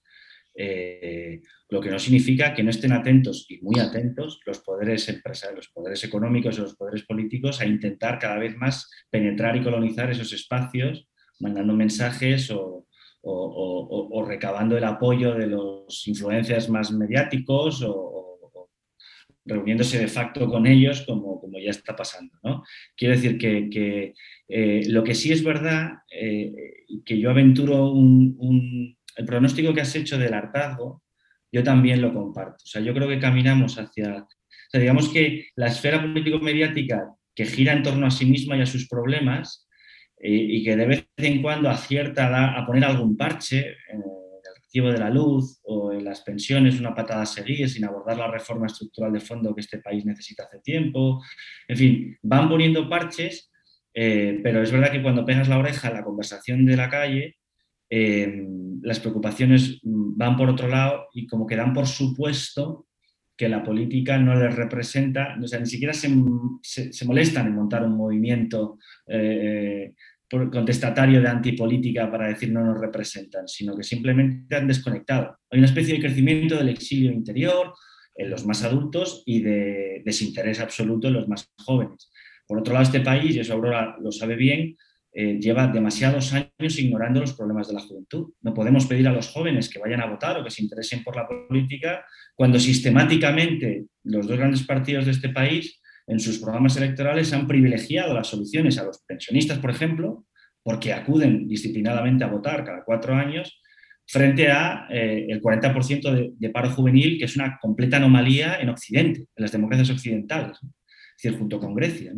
Eh, lo que no significa que no estén atentos y muy atentos los poderes empresarios, los poderes económicos y los poderes políticos a intentar cada vez más penetrar y colonizar esos espacios, mandando mensajes o, o recabando el apoyo de los influencers más mediáticos o, reuniéndose de facto con ellos como, como ya está pasando. ¿no? Quiero decir que, eh, lo que sí es verdad, eh, que yo aventuro un, el pronóstico que has hecho del hartazgo, yo también lo comparto. O sea, yo creo que caminamos hacia, digamos que la esfera político-mediática que gira en torno a sí misma y a sus problemas eh, y que de vez en cuando acierta a, poner algún parche, de la luz o en las pensiones una patada a seguir sin abordar la reforma estructural de fondo que este país necesita hace tiempo. En fin, van poniendo parches, eh, pero es verdad que cuando pegas la oreja a la conversación de la calle, eh, las preocupaciones van por otro lado y como que dan por supuesto que la política no les representa, o sea, ni siquiera se, se, molestan en montar un movimiento eh, contestatario de antipolítica para decir no nos representan, sino que simplemente han desconectado. Hay una especie de crecimiento del exilio interior en los más adultos y de desinterés absoluto en los más jóvenes. Por otro lado, este país, y eso Aurora lo sabe bien, eh, lleva demasiados años ignorando los problemas de la juventud. No podemos pedir a los jóvenes que vayan a votar o que se interesen por la política cuando sistemáticamente los dos grandes partidos de este país en sus programas electorales han privilegiado las soluciones a los pensionistas, por ejemplo, porque acuden disciplinadamente a votar cada cuatro años, frente a eh, el 40% de, paro juvenil, que es una completa anomalía en Occidente, en las democracias occidentales, es decir, junto con Grecia.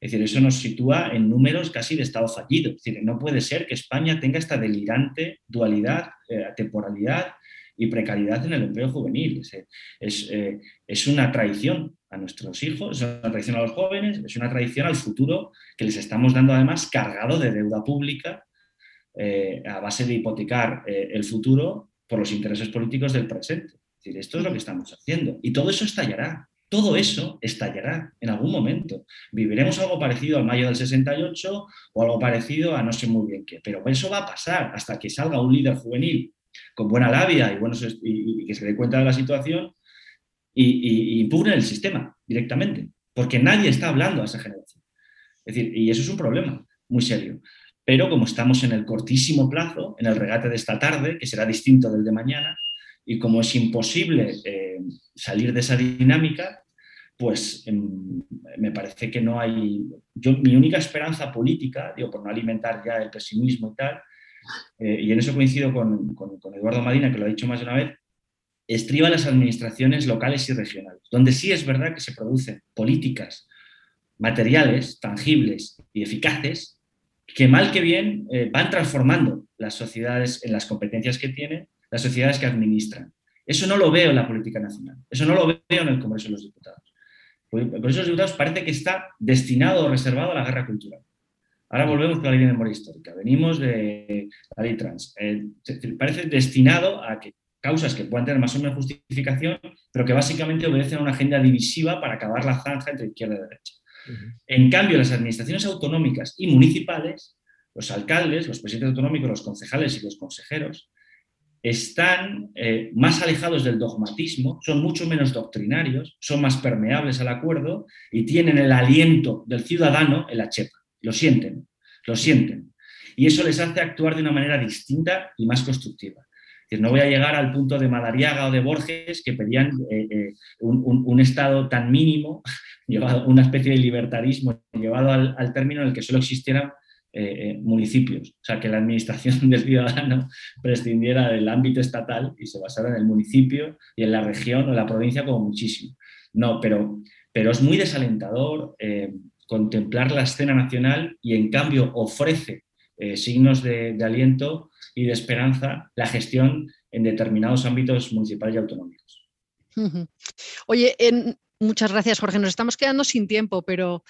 Es decir, eso nos sitúa en números casi de estado fallido. Es decir, no puede ser que España tenga esta delirante dualidad, eh, temporalidad y precariedad en el empleo juvenil. Es, eh, es, una traición a nuestros hijos, es una traición a los jóvenes, es una traición al futuro que les estamos dando además cargado de deuda pública eh, a base de hipotecar el futuro por los intereses políticos del presente. Es decir, esto es lo que estamos haciendo y todo eso estallará. Todo eso estallará en algún momento. Viviremos algo parecido al mayo del 68 o algo parecido a no sé muy bien qué, pero eso va a pasar hasta que salga un líder juvenil con buena labia y, buenos, y, que se dé cuenta de la situación y, impugne el sistema directamente, porque nadie está hablando a esa generación. Es decir, y eso es un problema muy serio. Pero como estamos en el cortísimo plazo, en el regate de esta tarde, que será distinto del de mañana, y como es imposible eh, salir de esa dinámica, pues em, me parece que no hay... Yo, mi única esperanza política, digo, por no alimentar ya el pesimismo y tal, eh, y en eso coincido con, Eduardo Madina, que lo ha dicho más de una vez, estriba las administraciones locales y regionales, donde sí es verdad que se producen políticas materiales, tangibles y eficaces, que mal que bien eh, van transformando las sociedades en las competencias que tienen, las sociedades que administran. Eso no lo veo en la política nacional, eso no lo veo en el Congreso de los Diputados. Por eso los diputados parece que está destinado o reservado a la guerra cultural. Ahora volvemos con la ley de memoria histórica. Venimos de la ley trans. Eh, parece destinado a que causas que puedan tener más o menos justificación, pero que básicamente obedecen a una agenda divisiva para acabar la zanja entre izquierda y derecha. En cambio, las administraciones autonómicas y municipales, los alcaldes, los presidentes autonómicos, los concejales y los consejeros, están eh, más alejados del dogmatismo, son mucho menos doctrinarios, son más permeables al acuerdo y tienen el aliento del ciudadano en la chepa. Lo sienten, lo sienten. Y eso les hace actuar de una manera distinta y más constructiva. no voy a llegar al punto de Madariaga o de Borges que pedían eh, eh, un, estado tan mínimo, una especie de libertarismo llevado al, término en el que solo existieran eh, municipios. O sea, que la administración del ciudadano prescindiera del ámbito estatal y se basara en el municipio y en la región o la provincia como muchísimo. No, pero, pero es muy desalentador contemplar la escena nacional y en cambio ofrece eh, signos de, aliento y de esperanza la gestión en determinados ámbitos municipales y autonómicos. Oye, muchas gracias Jorge. Nos estamos quedando sin tiempo, pero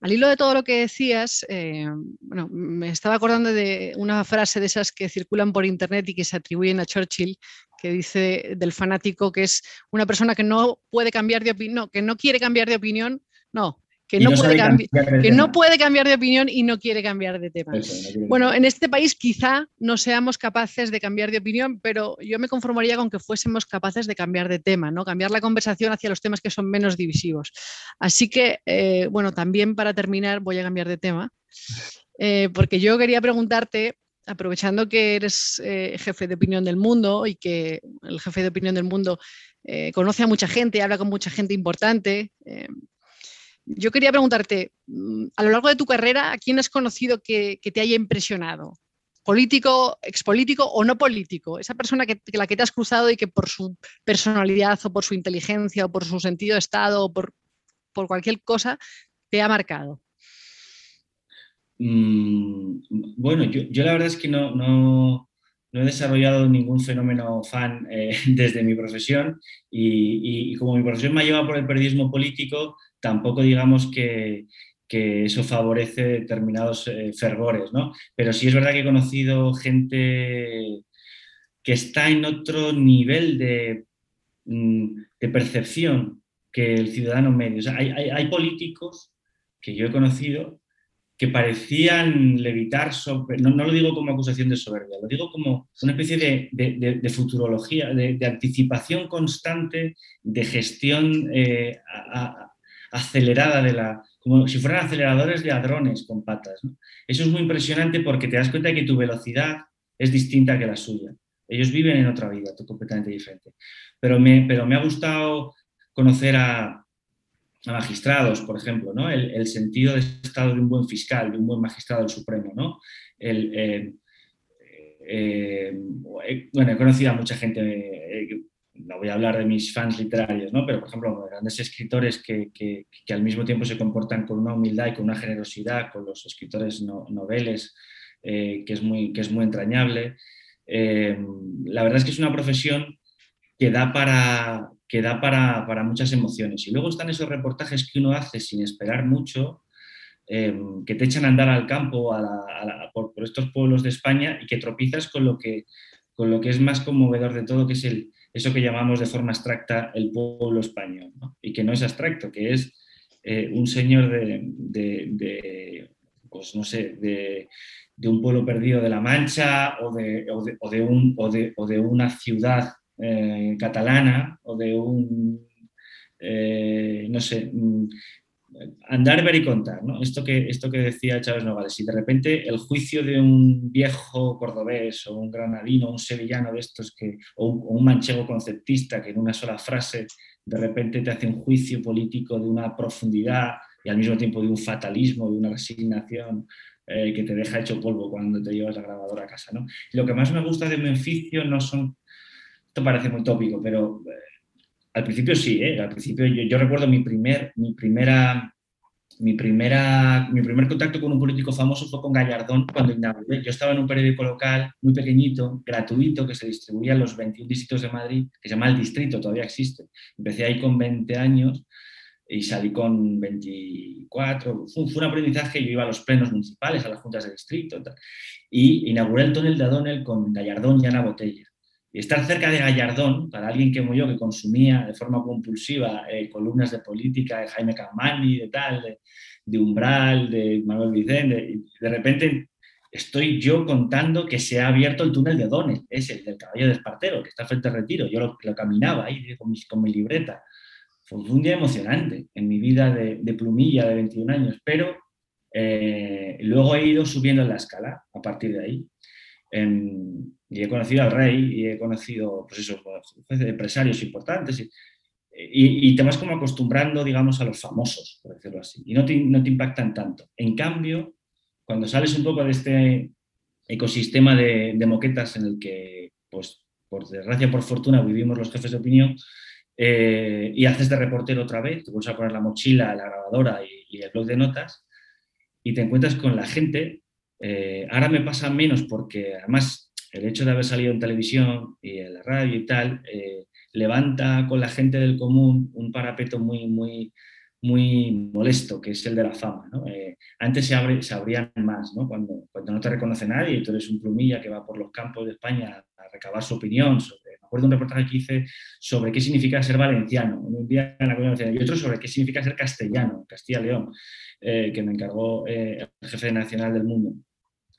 al hilo de todo lo que decías, eh, bueno, me estaba acordando de una frase de esas que circulan por internet y que se atribuyen a Churchill, que dice del fanático que es una persona que no puede cambiar de opinión, que no quiere cambiar de opinión, no, que, no, puede, que no puede, cambiar de opinión y no quiere cambiar de tema. bueno, en este país quizá no seamos capaces de cambiar de opinión, pero yo me conformaría con que fuésemos capaces de cambiar de tema, ¿no? cambiar la conversación hacia los temas que son menos divisivos. Así que, eh, bueno, también para terminar voy a cambiar de tema, eh, porque yo quería preguntarte, aprovechando que eres eh, jefe de opinión del mundo y que el jefe de opinión del mundo conoce a mucha gente, habla con mucha gente importante, yo quería preguntarte, mm, a lo largo de tu carrera, ¿a quién has conocido que, te haya impresionado? ¿Político, expolítico o no político? Esa persona que, la que te has cruzado y que por su personalidad o por su inteligencia o por su sentido de estado o por, cualquier cosa te ha marcado. Mm, bueno, yo, la verdad es que no, no, he desarrollado ningún fenómeno fan eh, desde mi profesión y, y, como mi profesión me ha llevado por el periodismo político, tampoco digamos que, eso favorece determinados eh, fervores, ¿no? Pero sí es verdad que he conocido gente que está en otro nivel de, mm, percepción que el ciudadano medio. hay, políticos que yo he conocido que parecían levitar sobre, no, lo digo como acusación de soberbia, lo digo como una especie de, futurología, de, anticipación constante, de gestión eh, acelerada de la, como si fueran aceleradores de hadrones con patas. Eso es muy impresionante porque te das cuenta que tu velocidad es distinta que la suya. Ellos viven en otra vida completamente diferente. Pero me, pero me ha gustado conocer a, magistrados, por ejemplo, ¿no? el, sentido de estado de un buen fiscal, de un buen magistrado del Supremo. ¿no? El, eh, eh, bueno, he conocido a mucha gente, eh, no voy a hablar de mis fans literarios, ¿no? pero por ejemplo, grandes escritores que, que, al mismo tiempo se comportan con una humildad y con una generosidad, con los escritores no, noveles, eh, que, es muy, que es muy entrañable. Eh, la verdad es que es una profesión que da para, que da para, para, muchas emociones. Y luego están esos reportajes que uno hace sin esperar mucho, eh, que te echan a andar al campo a la, por, por, estos pueblos de España y que tropizas con lo que, con lo que es más conmovedor de todo, que es el, eso que llamamos de forma abstracta el pueblo español, y que no es abstracto, que es eh, un señor de, de, pues no sé, de, un pueblo perdido de La Mancha o de, o o un, o, o una ciudad eh, catalana o de un, eh, no sé, andar, ver y contar, ¿no? Esto que, esto que decía Chávez Nogales, si de repente el juicio de un viejo cordobés o un granadino un sevillano de estos que, o un, o un, manchego conceptista que en una sola frase de repente te hace un juicio político de una profundidad y al mismo tiempo de un fatalismo, de una resignación eh, que te deja hecho polvo cuando te llevas la grabadora a casa, ¿no? Lo que más me gusta de mi oficio no son, esto parece muy tópico, pero... Al principio sí, ¿eh? al principio yo, recuerdo mi, primer, mi, primera, mi, primera, mi primer contacto con un político famoso fue con Gallardón cuando inauguré. Yo estaba en un periódico local muy pequeñito, gratuito, que se distribuía en los 21 distritos de Madrid, que se llama El Distrito, todavía existe. Empecé ahí con 20 años y salí con 24. Fue, un aprendizaje, yo iba a los plenos municipales, a las juntas de distrito, y inauguré el túnel de Adonel con Gallardón y Ana Botella. Estar cerca de Gallardón, para alguien como yo, que consumía de forma compulsiva eh, columnas de política de Jaime Camani, de tal, de, de Umbral, de Manuel Vicente, y de repente estoy yo contando que se ha abierto el túnel de Donel, es el del caballo de Espartero, que está frente al retiro. Yo lo, lo caminaba ahí con mi, con mi, libreta. Fue un día emocionante en mi vida de, de plumilla de 21 años, pero eh, luego he ido subiendo en la escala a partir de ahí. En, y he conocido al rey y he conocido, pues eso, empresarios importantes y, y, y, te vas como acostumbrando, digamos, a los famosos, por decirlo así, y no te, no te impactan tanto. En cambio, cuando sales un poco de este ecosistema de, de moquetas en el que, pues, por desgracia, por fortuna, vivimos los jefes de opinión, eh, y haces de reportero otra vez, te vuelves a poner la mochila, la grabadora y, y el blog de notas, y te encuentras con la gente. Eh, ahora me pasa menos porque además el hecho de haber salido en televisión y en la radio y tal, eh, levanta con la gente del común un parapeto muy, muy, muy molesto, que es el de la fama. Eh, antes se, abre, se abrían más. Cuando, no te reconoce nadie y tú eres un plumilla que va por los campos de España a recabar su opinión sobre... Me acuerdo de un reportaje que hice sobre qué significa ser valenciano, un día en la comunidad y otro sobre qué significa ser castellano, Castilla-León, que me encargó el jefe nacional del mundo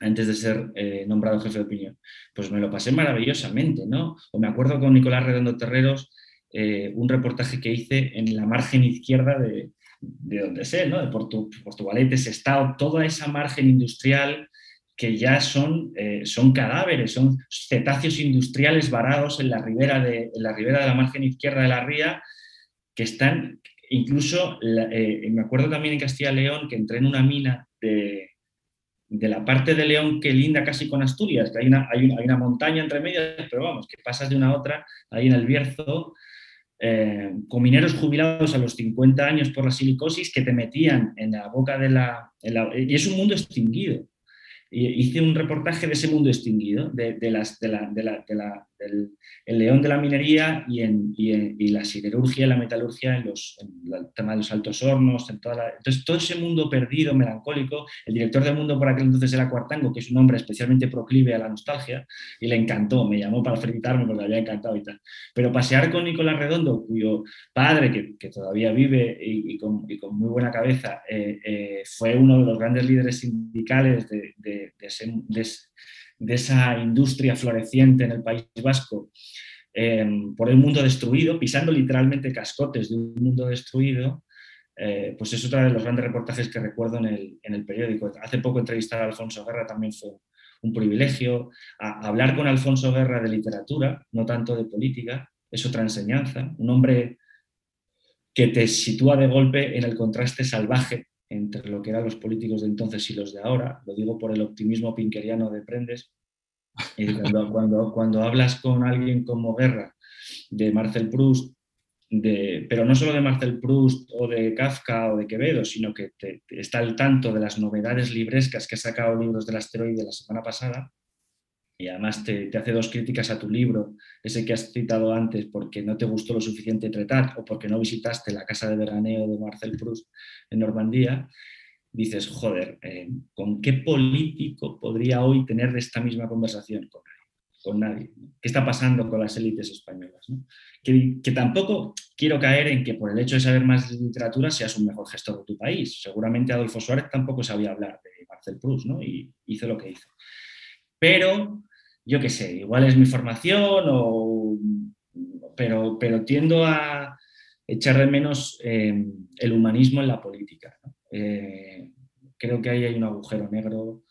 antes de ser eh, nombrado jefe de opinión. Pues me lo pasé maravillosamente, ¿no? O me acuerdo con Nicolás Redondo Terreros eh, un reportaje que hice en la margen izquierda de, de donde sé, ¿no? De Portu, Portugalete, Sestao, toda esa margen industrial que ya son, eh, son cadáveres, son cetáceos industriales varados en la, ribera de, la ribera de la margen izquierda de la ría, que están, incluso, me acuerdo también en Castilla León, que entré en una mina de, de la parte de León que linda casi con Asturias, que hay una, hay una, hay una montaña entre medias, pero vamos, que pasas de una a otra, ahí en el Bierzo, eh, con mineros jubilados a los 50 años por la silicosis que te metían en la boca de la, la y es un mundo extinguido. Hice un reportaje de ese mundo extinguido, de, de las, de la, de la, del el león de la minería y, en, y, en, y, la siderurgia y la metalurgia en, los, en el tema de los altos hornos. En toda la, entonces, todo ese mundo perdido, melancólico, el director del mundo por aquel entonces era Cuartango, que es un hombre especialmente proclive a la nostalgia, y le encantó, me llamó para felicitarme porque le había encantado y tal. Pero pasear con Nicolás Redondo, cuyo padre, que, que todavía vive y, con, y, con, muy buena cabeza, eh, eh, fue uno de los grandes líderes sindicales de, de, esa industria floreciente en el País Vasco eh, por el mundo destruido, pisando literalmente cascotes de un mundo destruido, eh, pues es otro de los grandes reportajes que recuerdo en el, en el, periódico. Hace poco entrevistar a Alfonso Guerra también fue un privilegio. Hablar con Alfonso Guerra de literatura, no tanto de política, es otra enseñanza. Un hombre que te sitúa de golpe en el contraste salvaje entre lo que eran los políticos de entonces y los de ahora. Lo digo por el optimismo pinkeriano de Prendes. Y cuando, cuando, cuando hablas con alguien como Guerra de Marcel Proust, de, pero no solo de Marcel Proust o de Kafka o de Quevedo, sino que está al tanto de las novedades librescas que ha sacado libros del asteroide la semana pasada y además te, hace dos críticas a tu libro, ese que has citado antes porque no te gustó lo suficiente tratar o porque no visitaste la casa de veraneo de Marcel Proust en Normandía, dices, joder, eh, ¿con qué político podría hoy tener esta misma conversación con nadie? Con nadie ¿Qué está pasando con las élites españolas? Que, que, tampoco quiero caer en que por el hecho de saber más literatura seas un mejor gestor de tu país. Seguramente Adolfo Suárez tampoco sabía hablar de Marcel Proust ¿no? y hizo lo que hizo. Pero yo qué sé, igual es mi formación, pero, pero tiendo a echar de menos eh, el humanismo en la política. Eh, creo que ahí hay un agujero negro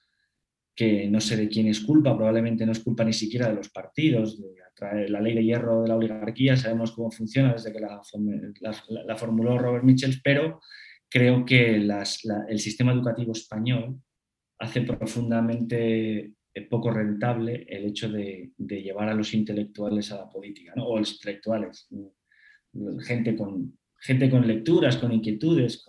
que no sé de quién es culpa, probablemente no es culpa ni siquiera de los partidos, de la ley de hierro de la oligarquía, sabemos cómo funciona desde que la, formuló Robert Mitchell, pero creo que el sistema educativo español hace profundamente poco rentable el hecho de, llevar a los intelectuales a la política, ¿no? o los intelectuales, gente con, gente con lecturas, con inquietudes.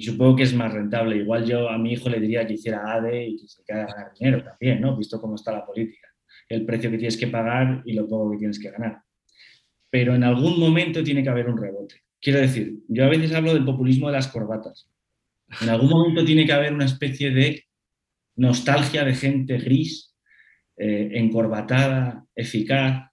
supongo que es más rentable. Igual yo a mi hijo le diría que hiciera ADE y que se quede a ganar dinero también, ¿no? visto cómo está la política. El precio que tienes que pagar y lo poco que tienes que ganar. Pero en algún momento tiene que haber un rebote. Quiero decir, yo a veces hablo del populismo de las corbatas. En algún momento tiene que haber una especie de nostalgia de gente gris, eh, encorbatada, eficaz,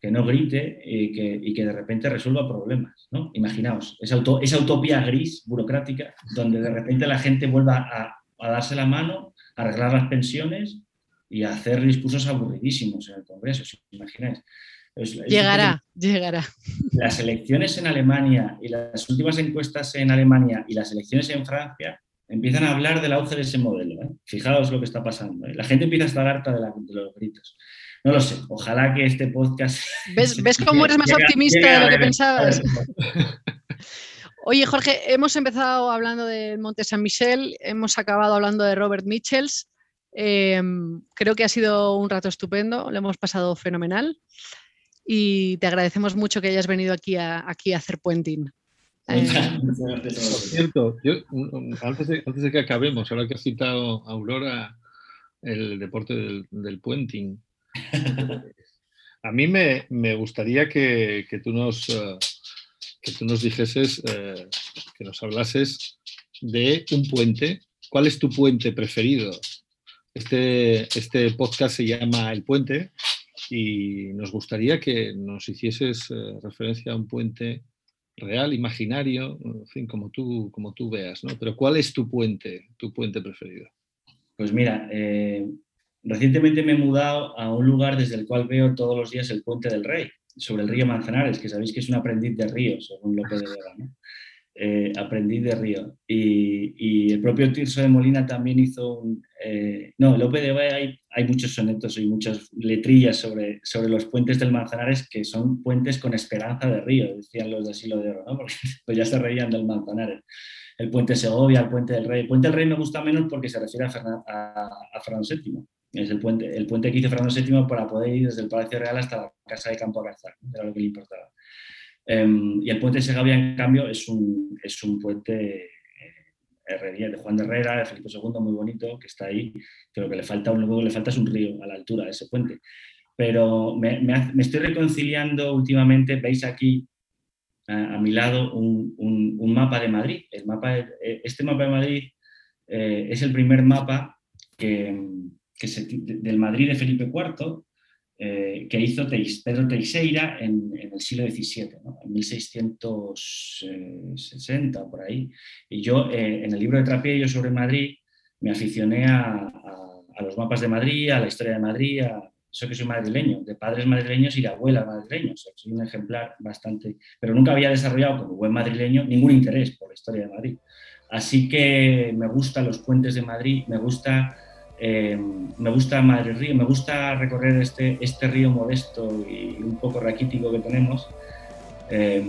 que no grite y que, de repente resuelva problemas. ¿no? Imaginaos, esa, esa, utopía gris, burocrática, donde de repente la gente vuelva a, darse la mano, a arreglar las pensiones y a hacer discursos aburridísimos en el Congreso, si os imagináis. llegará, llegará. Las elecciones en Alemania y las últimas encuestas en Alemania y las elecciones en Francia empiezan a hablar del auge de ese modelo. ¿eh? Fijaos lo que está pasando. ¿eh? La gente empieza a estar harta de, los gritos. No lo sé, ojalá que este podcast... ¿Ves, ¿ves cómo eres más optimista de lo que pensabas? Oye, Jorge, hemos empezado hablando de Monte San Michel, hemos acabado hablando de Robert Mitchells. Em, creo que ha sido un rato estupendo, lo hemos pasado fenomenal y te agradecemos mucho que hayas venido aquí a, aquí a hacer puenting. Eh, por cierto, antes, de, que acabemos, ahora que has citado Aurora el deporte del, del puenting, a mí me, gustaría que, tú nos, eh, que tú nos dijeses, eh, que nos hablases de un puente. ¿Cuál es tu puente preferido? Este, este podcast se llama El Puente y nos gustaría que nos hicieses referencia a un puente real, imaginario, como tú, como tú veas, ¿no? Pero ¿cuál es tu puente, tu puente preferido? Pues mira, eh, recientemente me he mudado a un lugar desde el cual veo todos los días el Puente del Rey, sobre el río Manzanares, que sabéis que es un aprendiz de río, según López de Vega, ¿no? Eh, de Río. Y, el propio Tirso de Molina también hizo un... Eh, no, Lope de Vega hay, muchos sonetos y muchas letrillas sobre, sobre los puentes del Manzanares que son puentes con esperanza de río, decían los de Silo de Oro, ¿no? porque pues ya se reían del Manzanares. El puente Segovia, el puente del Rey. El puente del Rey me gusta menos porque se refiere a, Fernando VII. Es el puente, el puente que hizo Fernando VII para poder ir desde el Palacio Real hasta la casa de Campo Alcázar, era lo que le importaba. Em, y el puente de Segovia, en cambio, es un, es un puente eh, de Juan de Herrera, de Felipe II, muy bonito, que está ahí, pero que le falta un, luego le falta es un río a la altura de ese puente. Pero me, estoy reconciliando últimamente, veis aquí a, mi lado un, un, mapa de Madrid. El mapa este mapa de Madrid eh, es el primer mapa que, que del Madrid de Felipe IV eh, que hizo Pedro Teixeira en, el siglo XVII, en 1660, por ahí. Y yo, eh, en el libro de Trapiello sobre Madrid, me aficioné a, los mapas de Madrid, a la historia de Madrid, a eso que soy madrileño, de padres madrileños y de abuelas madrileños. soy un ejemplar bastante, pero nunca había desarrollado como buen madrileño ningún interés por la historia de Madrid. Así que me gustan los puentes de Madrid, me gusta eh, me gusta Madre Río, me gusta recorrer este, este río modesto y un poco raquítico que tenemos. Eh,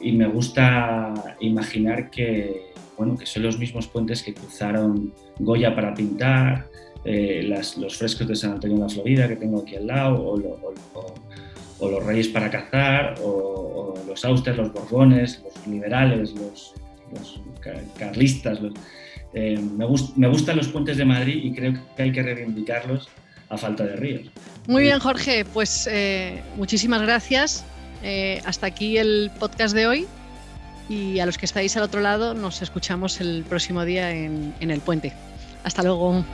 y me gusta imaginar que, bueno, que son los mismos puentes que cruzaron Goya para pintar, eh, los frescos de San Antonio de la Florida que tengo aquí al lado, o, los reyes para cazar, o, los austers, los borbones, los liberales, los, carlistas. Eh, me, gustan los puentes de Madrid y creo que hay que reivindicarlos a falta de ríos. Muy bien, Jorge, pues eh, muchísimas gracias. Eh, hasta aquí el podcast de hoy y a los que estáis al otro lado nos escuchamos el próximo día en el puente. Hasta luego.